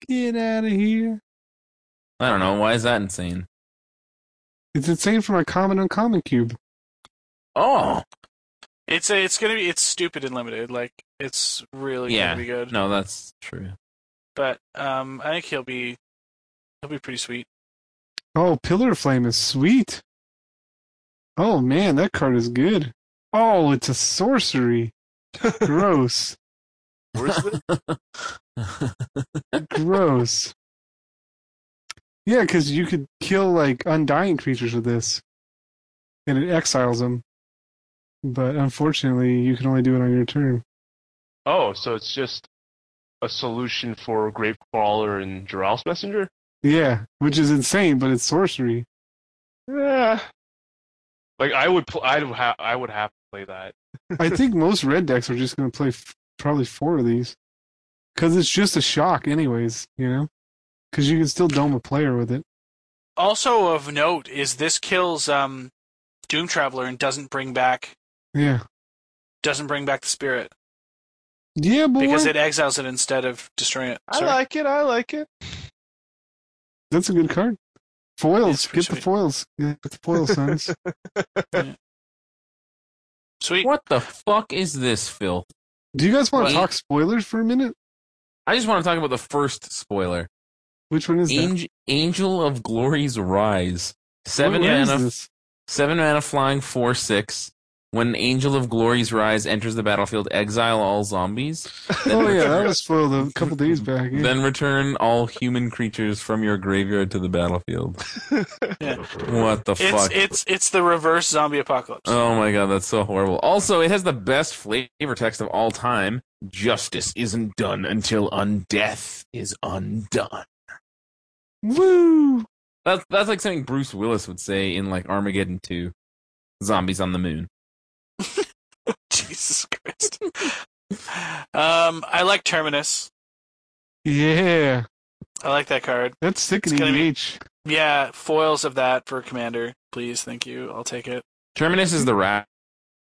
Get out of here. I don't know. Why is that insane? It's insane from a common uncommon cube. Oh, It's a, it's gonna be it's stupid and limited. Like it's really yeah. gonna be good. No, that's true. But um, I think he'll be he'll be pretty sweet. Oh, Pillar Flame is sweet. Oh man, that card is good. Oh, it's a sorcery. [LAUGHS] Gross. [LAUGHS] [LAUGHS] Gross. Yeah, because you could kill like undying creatures with this, and it exiles them. But unfortunately, you can only do it on your turn. Oh, so it's just a solution for Gravecrawler and Geralf's Messenger? Yeah, which is insane, but it's sorcery. Yeah. Like I would, pl- I would have, I would have to play that. I [LAUGHS] think most red decks are just going to play f- probably four of these, because it's just a shock, anyways. You know, because you can still dome a player with it. Also of note is this kills um, Doomed Traveler and doesn't bring back Yeah, doesn't bring back the spirit yeah, boy. because it exiles it instead of destroying it. I like it. I like it. That's a good card. Foils, It's pretty get the foils. Get the foils, sons. [LAUGHS] Sweet. What the fuck is this, Phil? Do you guys want to talk spoilers for a minute? I just want to talk about the first spoiler. Which one is that? Angel, Angel of Glory's Rise. Seven Where is mana, this? seven mana flying four six. When Angel of Glory's Rise enters the battlefield, exile all zombies. [LAUGHS] Oh yeah, that was spoiled a couple [LAUGHS] days back. Yeah. Then return all human creatures from your graveyard to the battlefield. [LAUGHS] Yeah. What the It's fuck? it's it's the reverse zombie apocalypse. Oh my god, that's so horrible. Also, it has the best flavor text of all time. Justice isn't done until undeath is undone. Woo! That's that's like something Bruce Willis would say in like Armageddon 2. Zombies on the moon. [LAUGHS] Jesus Christ. um, I like Terminus. Yeah, I like that card. that's sick It's in gonna be- EDH. Yeah, foils of that for Commander, please. Thank you. I'll take it. Terminus is the rat.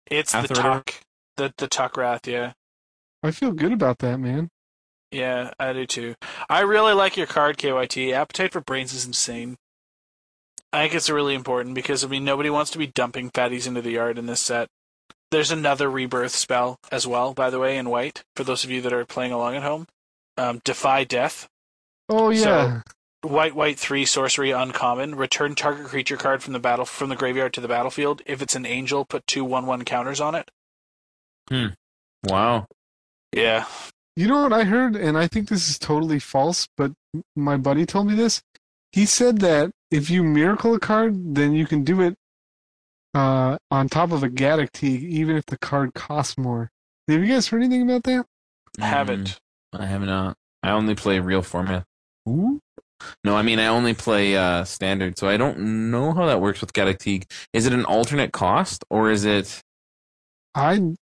It's the or whatever? Tuck. The the Tuck Wrath, yeah. I feel good about that, man. Yeah, I do too. I really like your card, KYT. Appetite for Brains is insane. I think it's really important because, I mean, nobody wants to be dumping fatties into the yard in this set. There's another rebirth spell as well, by the way, in white, for those of you that are playing along at home. Um, Defy Death. Oh yeah, White, white, three sorcery, uncommon. Return target creature card from the battle from the graveyard to the battlefield. If it's an angel, put two one-one counters on it. Hmm. Wow. Yeah, you know what I heard, and I think this is totally false, but my buddy told me this. He said that if you miracle a card, then you can do it uh, on top of a Gaddock Teeg, even if the card costs more. Have you guys heard anything about that? I haven't. Mm, I have not. I only play real format. Ooh. No, I mean I only play uh, standard, so I don't know how that works with Gaddock Teeg. Is it an alternate cost or is it? I.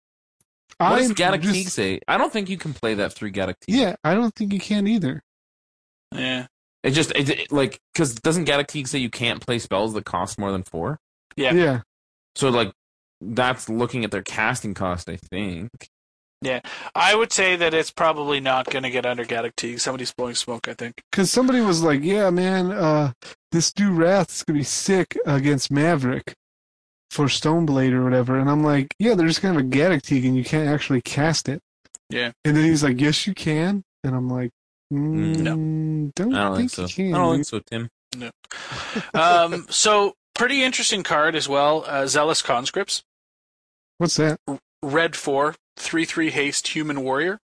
What I does Gaddock Teeg just- say? I don't think you can play that through Gaddock Teeg. Yeah, I don't think you can either. Yeah. It just it, it- like because doesn't Gaddock Teeg say you can't play spells that cost more than four? Yeah. Yeah. So like that's looking at their casting cost, I think. Yeah, I would say that it's probably not going to get under Gaddock Teeg. Somebody's blowing smoke, I think. Because somebody was like, "Yeah, man, uh, this new Wrath is gonna be sick against Maverick for Stoneblade or whatever," and I'm like, "Yeah, they're just gonna have a Gaddock Teeg and you can't actually cast it." Yeah. And then he's like, "Yes, you can," and I'm like, mm, No. don't, I don't think, think, so. you can." I don't dude." think so, Tim. No. [LAUGHS] um, so, pretty interesting card as well. Uh, Zealous Conscripts. What's that? Red 4, 3 3 haste human warrior.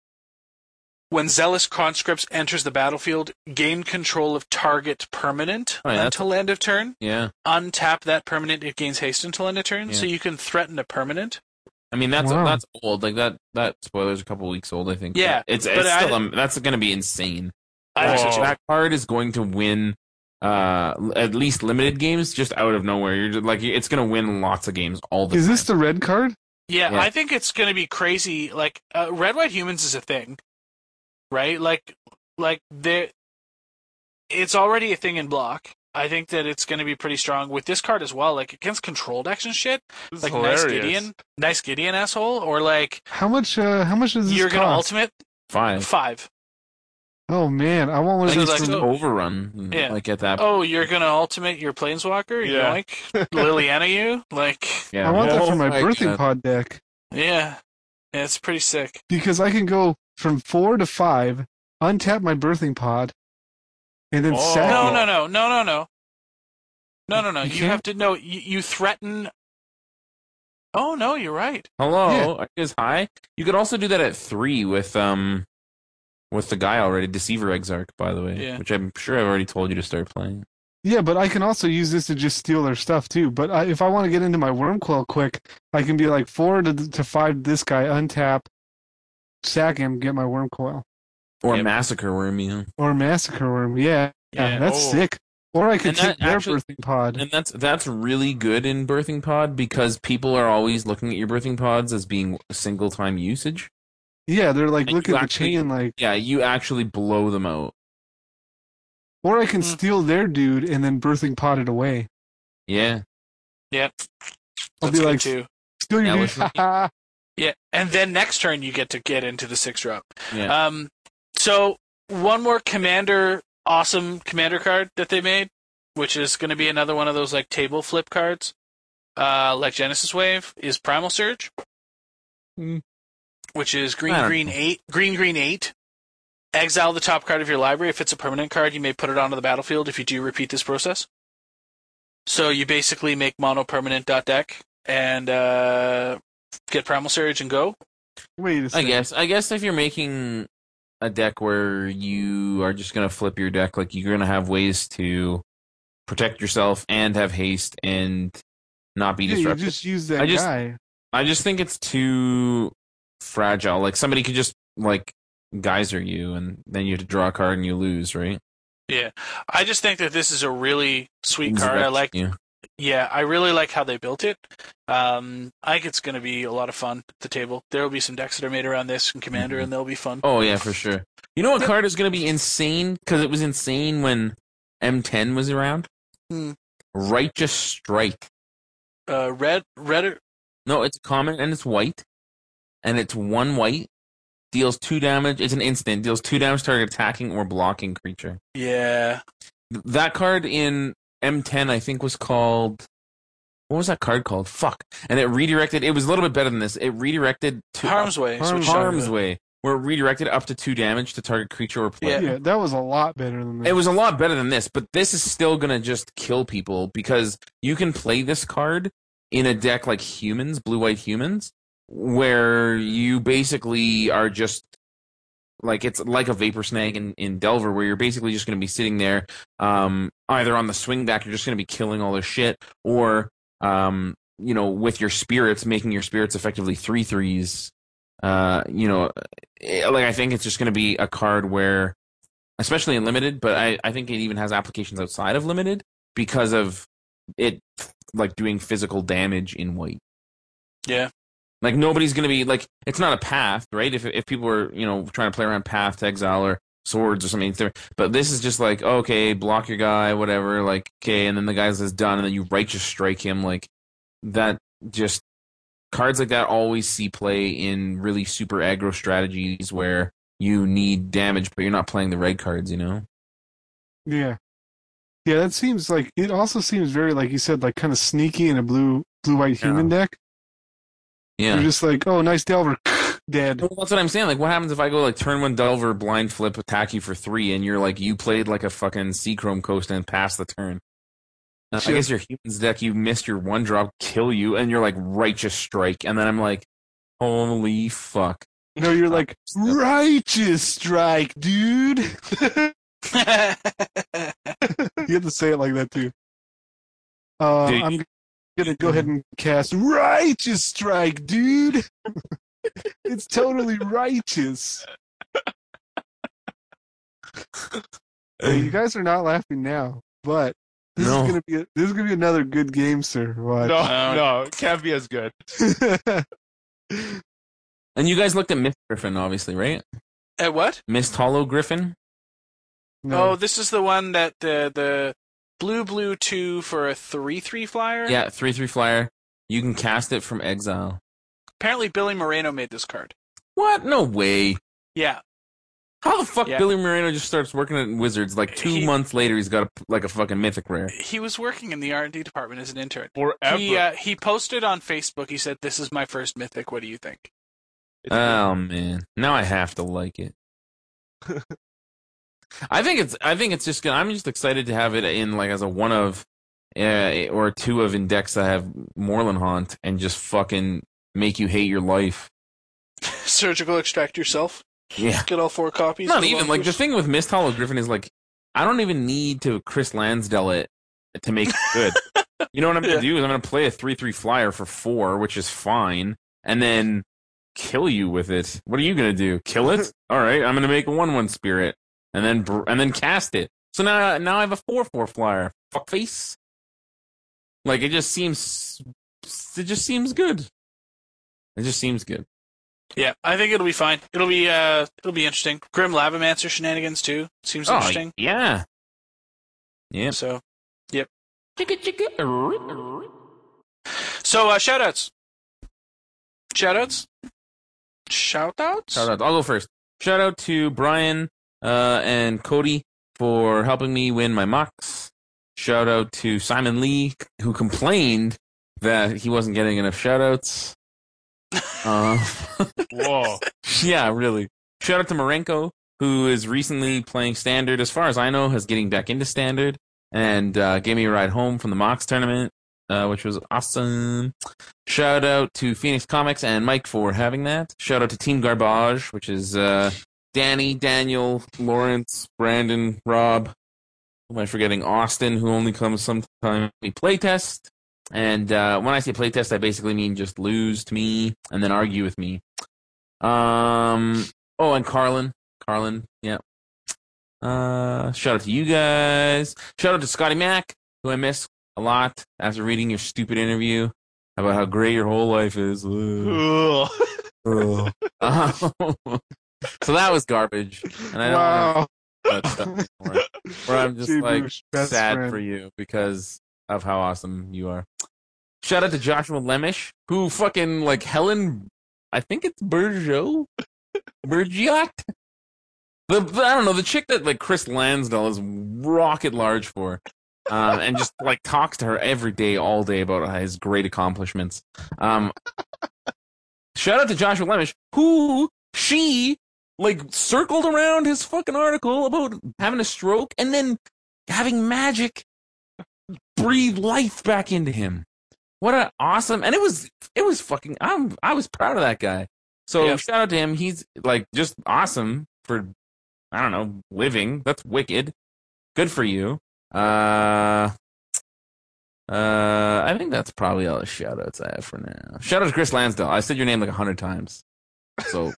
When Zealous Conscripts enters the battlefield, gain control of target permanent Oh, yeah, until end of turn. Yeah, Untap that permanent, it gains haste until end of turn. Yeah. So you can threaten a permanent. I mean that's Wow. that's old. Like that that spoiler's a couple weeks old. I think. Yeah, it's but it's I- still um, that's going to be insane. I That- that card is going to win uh at least limited games just out of nowhere. You're just, like it's going to win lots of games all the time. Is time. this the red card? Yeah, Yeah. I think it's going to be crazy. Like uh, red white humans is a thing, right? Like, like there, it's already a thing in block. I think that it's going to be pretty strong with this card as well. Like against controlled action shit, This like nice. Gideon, nice Gideon asshole, or like How much? Uh, how much is this you're going to ultimate five? five. Oh man, I want one I of think these. like, oh. overrun. Yeah. Like at that. Oh, you're going to ultimate your planeswalker? Yeah. Yoink, Liliana, you like, yeah. I want that Oh for my my birthing God. pod deck yeah, yeah, it's pretty sick. because I can go from four to five, untap my birthing pod, and then Oh. sack No, it. no, no, no, no, no. No, no, no. You You, have to know. You, you threaten. Oh no, you're right. Hello, is high. You could also do that at three with um with the guy already, Deceiver Exarch, by the way, Yeah. which I'm sure I've already told you to start playing. Yeah, but I can also use this to just steal their stuff too. But I, if I want to get into my Wurmcoil quick, I can be like four to, to five. This guy untap, sack him, get my Wurmcoil, Or Yep. Massacre Wurm, you know. or Massacre Wurm. Yeah, yeah, Yeah. that's Oh. sick. Or I could And take that their actually- birthing pod. And that's that's really good in birthing pod because people are always looking at your birthing pods as being single time usage. Yeah, they're like, And look you at the chain, like. Yeah, you actually blow them out. Or I can Mm. steal their dude and then birthing pod it away. Yeah. Yep. I'll That's be like, too. Steal your That dude. [LAUGHS] Yeah, and then next turn you get to get into the six drop. Yeah. Um, so one more commander, awesome commander card that they made, which is going to be another one of those like table flip cards, uh, like Genesis Wave, is Primal Surge, Hmm. which is green, green know. eight, green, green eight. Exile the top card of your library. If it's a permanent card, you may put it onto the battlefield if you do repeat this process. So you basically make mono permanent dot deck and uh, get Primal Surge and go. Wait a I second. I guess. I guess if you're making a deck where you are just gonna flip your deck, like you're gonna have ways to protect yourself and have haste and not be Yeah, you disrupted. just use that I just- guy. I just think it's too fragile. Like somebody could just like geyser you, and then you have to draw a card and you lose, right? Yeah, I just think that this is a really sweet card. I like. Yeah. Yeah, I really like how they built it. Um, I think it's going to be a lot of fun at the table. There will be some decks that are made around this and Commander, Mhm. and they'll be fun. Oh yeah, for sure. You know what card is going to be insane because it was insane when M10 was around. Hmm. Righteous Strike. Uh, red, red. No, it's common and it's white, and it's one white. Deals two damage. It's an instant. Deals two damage to target attacking or blocking creature. Yeah, That card in M10, I think, was called. What was that card called? Fuck. And it redirected. It was a little bit better than this. It redirected to Harm's Way. is Harm's Harm's. Way, where it redirected up to two damage to target creature or player. Yeah. Yeah, that was a lot better than this. It was a lot better than this, but this is still gonna just kill people because you can play this card in a deck like humans, blue white humans, where you basically are just like it's like a vapor snag in, in Delver, where you're basically just gonna be sitting there, um, either on the swing back, you're just gonna be killing all this shit, or um, you know, with your spirits, making your spirits effectively three threes. Uh, you know, eh, like I think it's just gonna be a card where especially in limited. But I, I think it even has applications outside of limited because of it like doing physical damage in white. Yeah. Like nobody's gonna be like it's not a path, right? If if people were you know trying to play around path to exile or swords or something, but this is just like oh, okay, block your guy, whatever. Like okay, and then the guy says done, and then you righteous strike him. Like that, just cards like that always see play in really super aggro strategies where you need damage, but you're not playing the red cards. You know? Yeah. Yeah, that seems like it also seems very like you said, like kind of sneaky in a blue blue white human deck. Yeah. You're just like, oh nice Delver [LAUGHS] dead. Well, that's what I'm saying. Like, what happens if I go like turn one Delver, blind flip, attack you for three, and you're like, you played like a fucking Seachrome Coast and passed the turn. Uh, I guess your humans deck, you missed your one drop, kill you, and you're like righteous strike, and then I'm like, holy fuck. No, you're like righteous strike, dude. [LAUGHS] [LAUGHS] you have to say it like that too. Uh, Dude, I'm gonna go ahead and cast righteous strike, dude. [LAUGHS] it's totally righteous. Hey, you guys are not laughing now, but this No. is gonna be a, this is gonna be another good game, sir. Watch. No, Uh, no, it can't be as good. [LAUGHS] And you guys looked at Miss Griffin, obviously, right? At what? Misthollow Griffin? no. Oh, this is the one that the the blue blue two for a three three flyer. Yeah, 3 3 flyer. You can cast it from exile. Apparently, Billy Moreno made this card. What? No way. Yeah. How the fuck Yeah. Billy Moreno just starts working at Wizards? Like two He- months later, he's got a, like a fucking mythic rare. He was working in the R and D department as an intern. Forever. He uh, he posted on Facebook. He said, "This is my first mythic. What do you think?" It's good. Oh man, now I have to like it. [LAUGHS] I think it's. I think it's just. Gonna, I'm just excited to have it in like as a one of, uh, or two of index that have Moorland Haunt and just fucking make you hate your life. [LAUGHS] Surgical extract yourself. Yeah. Get all four copies. Not even like the thing with Misthollow Griffin is like I don't even need to Chris Lansdell it to make it good. [LAUGHS] you know what I'm gonna Yeah. do is I'm gonna play a three three flyer for four, which is fine, and then kill you with it. What are you gonna do? Kill it? [LAUGHS] All right, I'm gonna make a one one spirit and then br- and then cast it. So now now I have a four four flyer. Fuck face. Like it just seems it just seems good. It just seems good. Yeah, I think it'll be fine. It'll be uh, it'll be interesting. Grim Lavamancer shenanigans too. Seems Oh interesting. yeah. Yeah. So, Chicka chicka. so uh, shoutouts. Shoutouts. Shoutouts. Shout out. I'll go first. Shout out to Brian uh, and Cody for helping me win my Mox. Shout out to Simon Lee who complained that he wasn't getting enough shout outs. [LAUGHS] Uh, Whoa. [LAUGHS] yeah, really. Shout out to Marenko who is recently playing standard. As far as I know, has getting back into standard and uh, gave me a ride home from the Mox tournament, uh, which was awesome. Shout out to Phoenix Comics and Mike for having that. Shout out to Team Garbage, which is uh, Danny, Daniel, Lawrence, Brandon, Rob. Who am I forgetting? Austin, who only comes sometimes. we playtest. And uh, when I say playtest, I basically mean just lose to me and then argue with me. Um. Oh, and Carlin. Carlin. Yeah. Uh. Shout out to you guys. Shout out to Scotty Mack, who I miss a lot after reading your stupid interview about how great your whole life is. Ugh. Ugh. [LAUGHS] Ugh. [LAUGHS] so that was garbage, and I don't wow. that stuff anymore. Where I'm just like sad friend. for you because of how awesome you are. Shout out to Joshua Lemish, who fucking like Helen. I think it's Bergeau, Bergiot. The, the I don't know the chick that like Chris Lansdell is rocket large for, um, and just like talks to her every day, all day about his great accomplishments. Um, shout out to Joshua Lemish, who she like circled around his fucking article about having a stroke and then having magic breathe life back into him. What an awesome and it was it was fucking I'm I was proud of that guy. So Yeah. shout out to him. He's like just awesome for I don't know, living. That's wicked. Good for you. Uh uh I think that's probably all the shout outs I have for now. Shout out to Chris Lansdell. I said your name like a hundred times. So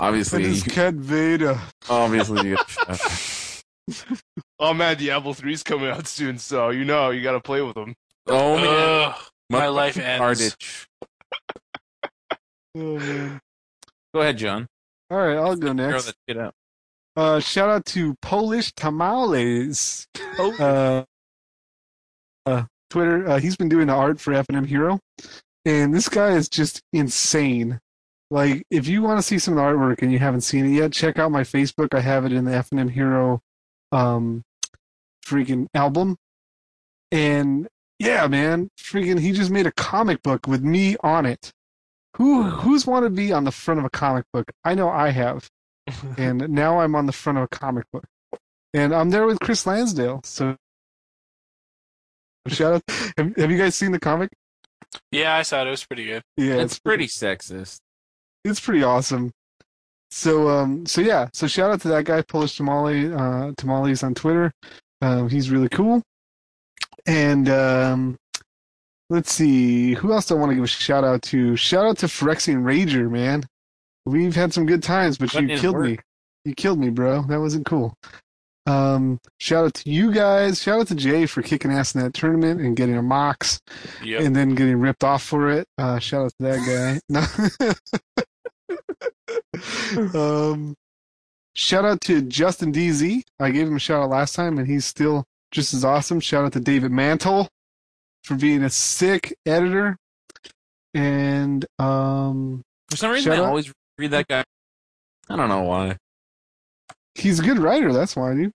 obviously is Cat Veda. obviously you get a shout out. Oh man, Diablo 3's coming out soon, so you know you gotta play with them. Oh man, Ugh, my Motherfucking life ends. Carditch. Oh man. Go ahead, John. All right, I'll go Throw next. that shit out. Uh, shout out to Polish Tamales. Uh, uh, Twitter. Uh, he's been doing the art for FNM Hero, and this guy is just insane. Like, if you want to see some artwork and you haven't seen it yet, check out my Facebook. I have it in the FNM Hero, um, freaking album. And yeah, man, freaking, he just made a comic book with me on it. Who who's want to be on the front of a comic book? I know I have [LAUGHS] and now I'm on the front of a comic book, and I'm there with Chris Lansdell. So [LAUGHS] shout out! Have, have you guys seen the comic? Yeah, I saw it. It was pretty good. Yeah, It's pretty sexist. It's pretty awesome. So um so yeah so shout out to that guy Polish Tamale uh, Tamales on Twitter. Um, he's really cool. And um, let's see who else do I want to give a shout out to. Shout out to Phyrexian Rager, man. We've had some good times, but you killed work. me. You killed me, bro. That wasn't cool. Um, shout out to you guys. Shout out to Jay for kicking ass in that tournament and getting a mox Yep. and then getting ripped off for it. Uh, shout out to that guy. [LAUGHS] [LAUGHS] No. [LAUGHS] [LAUGHS] um, shout out to Justin DZ. I gave him a shout out last time, and he's still just as awesome. Shout out to David Mantle for being a sick editor. And um, For some reason, I out- always read that guy. I don't know why. he's a good writer. That's why, dude.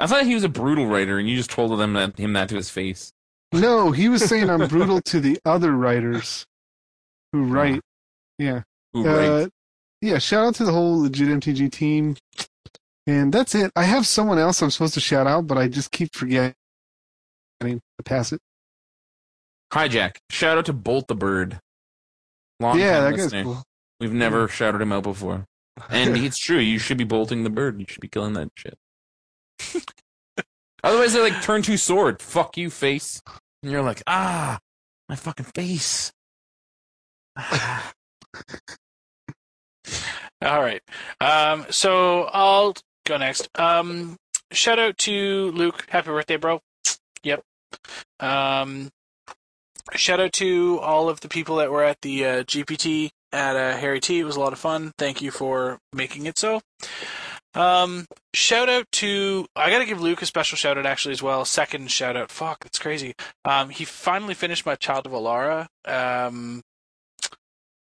I thought he was a brutal writer, and you just told them that, him that to his face. No, he was saying I'm brutal to the other writers who [LAUGHS] write. Yeah. Uh, yeah, shout out to the whole legit MTG team. And that's it. I have someone else I'm supposed to shout out, but I just keep forgetting I mean to pass it. Hijack. Shout out to Bolt the Bird. Long yeah, that guy's cool. We've never shouted him out before. And [LAUGHS] it's true. You should be bolting the bird. You should be killing that shit. Otherwise, they like turn to sword. Fuck you, face. And you're like, ah, my fucking face. All right. Um, so I'll go next. Um, shout out to Luke. Happy birthday, bro. Yep. Um, shout out to all of the people that were at the uh, GPT at uh, Harry T. It was a lot of fun. Thank you for making it so. Um, shout out to I gotta give Luke a special shout out actually as well. Second shout out. Fuck, that's crazy. Um, he finally finished my Child of Alara um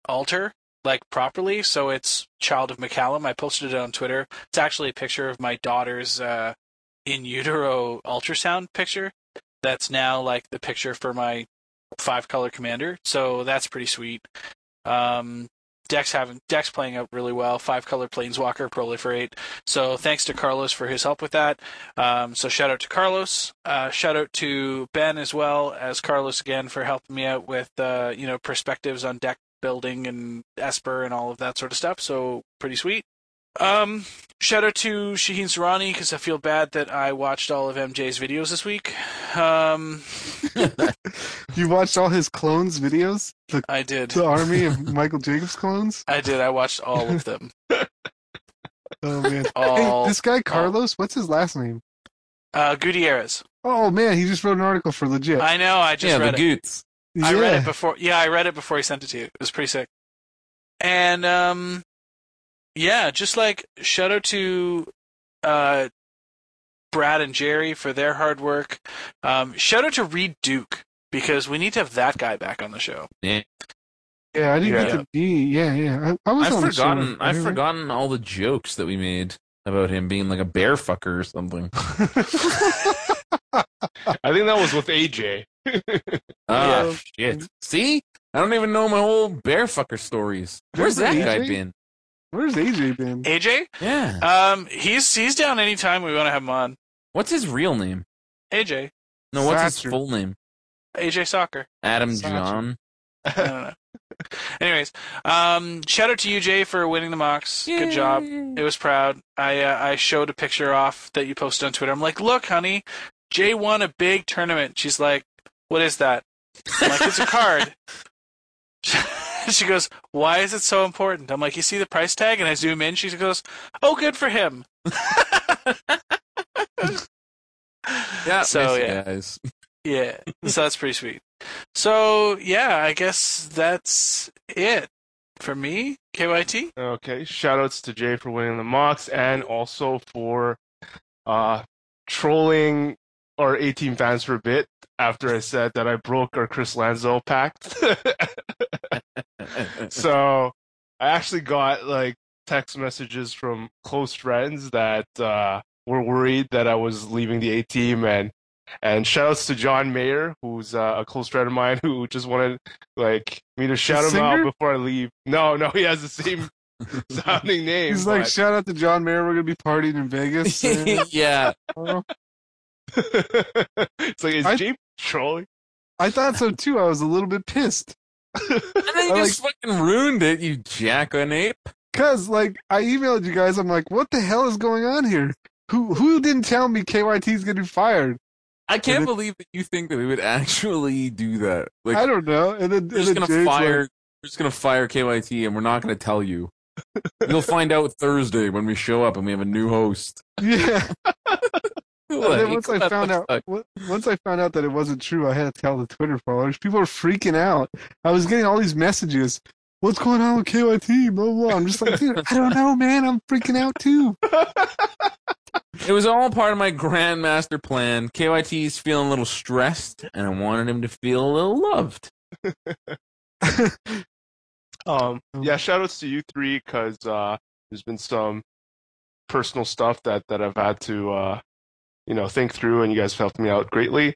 altar like properly. So it's Child of McCallum. I posted it on Twitter. It's actually a picture of my daughter's uh, in utero ultrasound picture. That's now like the picture for my five color commander. So that's pretty sweet. Um, Dex having Dex playing out really well. Five color planeswalker proliferate. So thanks to Carlos for his help with that. Um, so shout out to Carlos. Uh, shout out to Ben as well as Carlos again for helping me out with uh, you know perspectives on deck building and Esper and all of that sort of stuff. So pretty sweet. Um, shout out to Shaheen Soorani because I feel bad that I watched all of MJ's videos this week. Um, [LAUGHS] You watched all his clones videos? The, I did. the army of Michael Jacobs clones? I did. I watched all of them. [LAUGHS] Oh, man. All. hey, this guy, Carlos, what's his last name? uh, Gutierrez. Oh, man, he just wrote an article for Legit. I know. I just yeah, read the it. goots. I read it before. Yeah, I read it before he sent it to you. It was pretty sick. And um, yeah, just like shout out to uh, Brad and Jerry for their hard work. Um, shout out to Reed Duke because we need to have that guy back on the show. Yeah. Yeah, I didn't Yeah. get to be. Yeah, yeah. I, I was I've on the forgotten. show. I've forgotten all the jokes that we made about him being like a bear fucker or something. [LAUGHS] [LAUGHS] I think that was with AJ. [LAUGHS] Ah, Yeah. shit. See, I don't even know my whole bear fucker stories. Where's that Remember guy AJ? been? Where's AJ been? AJ, Yeah. um, he's he's down anytime we want to have him on. What's his real name? AJ, No, what's his full name? AJ Soccer. Adam Thatcher. John. [LAUGHS] I don't know. Anyways, um, shout out to you, Jay, for winning the Mox. Good job. It was proud. I uh, I showed a picture off that you posted on Twitter. I'm like, look, honey, Jay won a big tournament. She's like, what is that? I'm like, it's a card. [LAUGHS] [LAUGHS] she goes, why is it so important? I'm like, you see the price tag? And I zoom in. She goes, oh, good for him. [LAUGHS] Yeah. So, yeah. guys. Yeah, so that's pretty sweet. So yeah, I guess that's it for me. KYT. Okay, shoutouts to Jay for winning the Mox and also for uh, trolling our A team fans for a bit after I said that I broke our Chris Lanzo pact. [LAUGHS] so I actually got like text messages from close friends that uh, were worried that I was leaving the A team and and shoutouts to John Mayer, who's uh, a close friend of mine, [LAUGHS] who just wanted like me to shout him out before I leave. No, no, he has the same [LAUGHS] sounding name. He's like, shout out to John Mayer. We're gonna be partying in Vegas. yeah. It's like, is I- James trolling? I thought so too. I was a little bit pissed [LAUGHS] And then you I just fucking ruined it, you jackonape. because, like, I emailed you guys. I'm like, what the hell is going on here? Who who didn't tell me KYT's getting fired? I can't And it- believe that you think that we would actually do that. Like, I don't know. And then, we're and just then gonna James like, fire. we're just gonna fire KYT, and we're not gonna tell you. You'll find out Thursday when we show up and we have a new host. [LAUGHS] yeah. [LAUGHS] And then once I found out, fuck? once I found out that it wasn't true, I had to tell the Twitter followers. People were freaking out. I was getting all these messages. What's going on with KYT? Blah blah. blah. I'm just like, dude, I don't know, man. I'm freaking out too. [LAUGHS] It was all part of my grandmaster plan. KYT's feeling a little stressed, and I wanted him to feel a little loved. [LAUGHS] Um, Oh. yeah, shoutouts to you three because uh, there's been some personal stuff that that I've had to uh, you know think through, and you guys have helped me out greatly.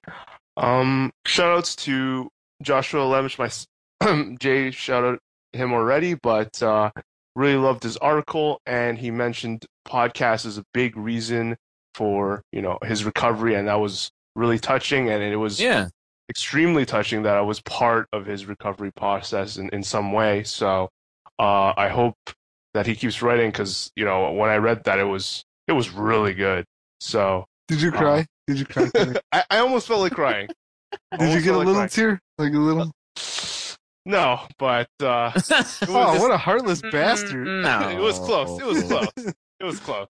Um, shoutouts to Joshua Lemich, my [CLEARS THROAT] Jay shouted him already, but uh, really loved his article, and he mentioned podcast is a big reason for you know his recovery, and that was really touching, and it was Yeah. extremely touching that I was part of his recovery process in, in some way. So uh, I hope that he keeps writing because you know when I read that it was it was really good. So Did you cry? Did you cry? [LAUGHS] I, I almost felt like crying. Did you get a like little crying. tear? Like a little? No, but uh, [LAUGHS] it was Oh, just- what a heartless bastard! No. [LAUGHS] it was close. It was close. It was close.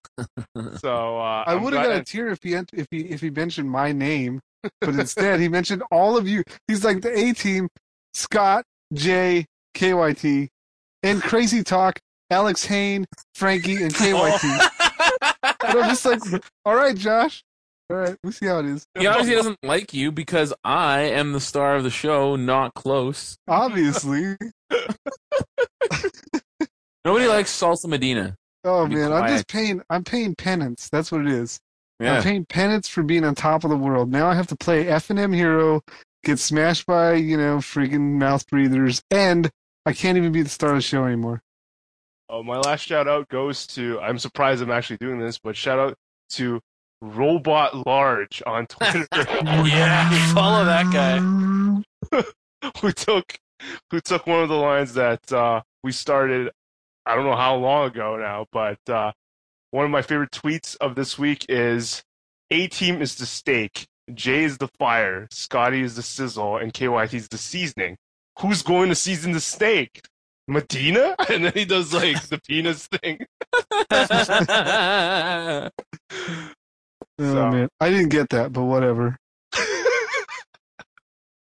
So uh, I would have glad- got a tear if he ent- if he if he mentioned my name, but instead he mentioned all of you. He's like the A team, Scott, Jay, KYT, and Crazy Talk, Alex Hain, Frankie, and KYT. and I'm just like, all right, Josh. All right, we'll see how it is. He obviously doesn't like you because I am the star of the show, not close. Obviously. [LAUGHS] Nobody likes Salsa Medina. Oh Be man, I'm just paying. I'm paying penance. That's what it is. I'm paying penance for being on top of the world. Now I have to play FNM hero, get smashed by you know freaking mouth breathers, and I can't even be the star of the show anymore. Oh, my last shout out goes to I'm surprised I'm actually doing this, but shout out to Robot Large on Twitter. [LAUGHS] yeah, [LAUGHS] follow that guy. [LAUGHS] who took who took one of the lines that uh, we started I don't know how long ago now, but uh, one of my favorite tweets of this week is A team is the steak, Jay is the fire, Scotty is the sizzle, and KYT is the seasoning. Who's going to season the steak? Medina? And then he does like the penis thing. Oh So- man, I didn't get that, but whatever. [LAUGHS]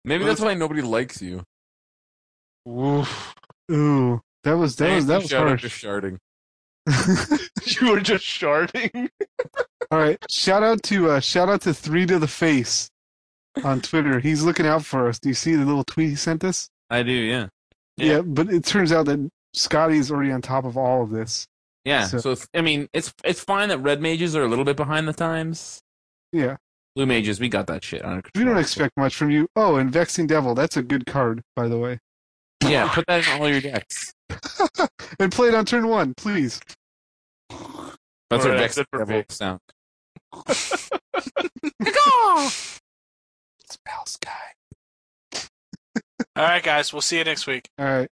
Maybe that's why nobody likes you. Oof. Ooh, that was that was that was Shout out to harsh. sharding. [LAUGHS] You were just sharding. [LAUGHS] All right, shout out to uh, shout out to three to the face on Twitter. He's looking out for us. Do you see the little tweet he sent us? I do, yeah. Yeah, but it turns out that Scotty is already on top of all of this. Yeah. So- So, I mean, it's it's fine that red mages are a little bit behind the times. Yeah, Blue mages, we got that shit under we don't expect much from you. Oh, and Vexing Devil, that's a good card, by the way. Yeah, put that in all your decks. [LAUGHS] and play it on turn one, please. That's Alright, what that's Vex Devil me. sound. Spell Sky. All right, guys, we'll see you next week. All right.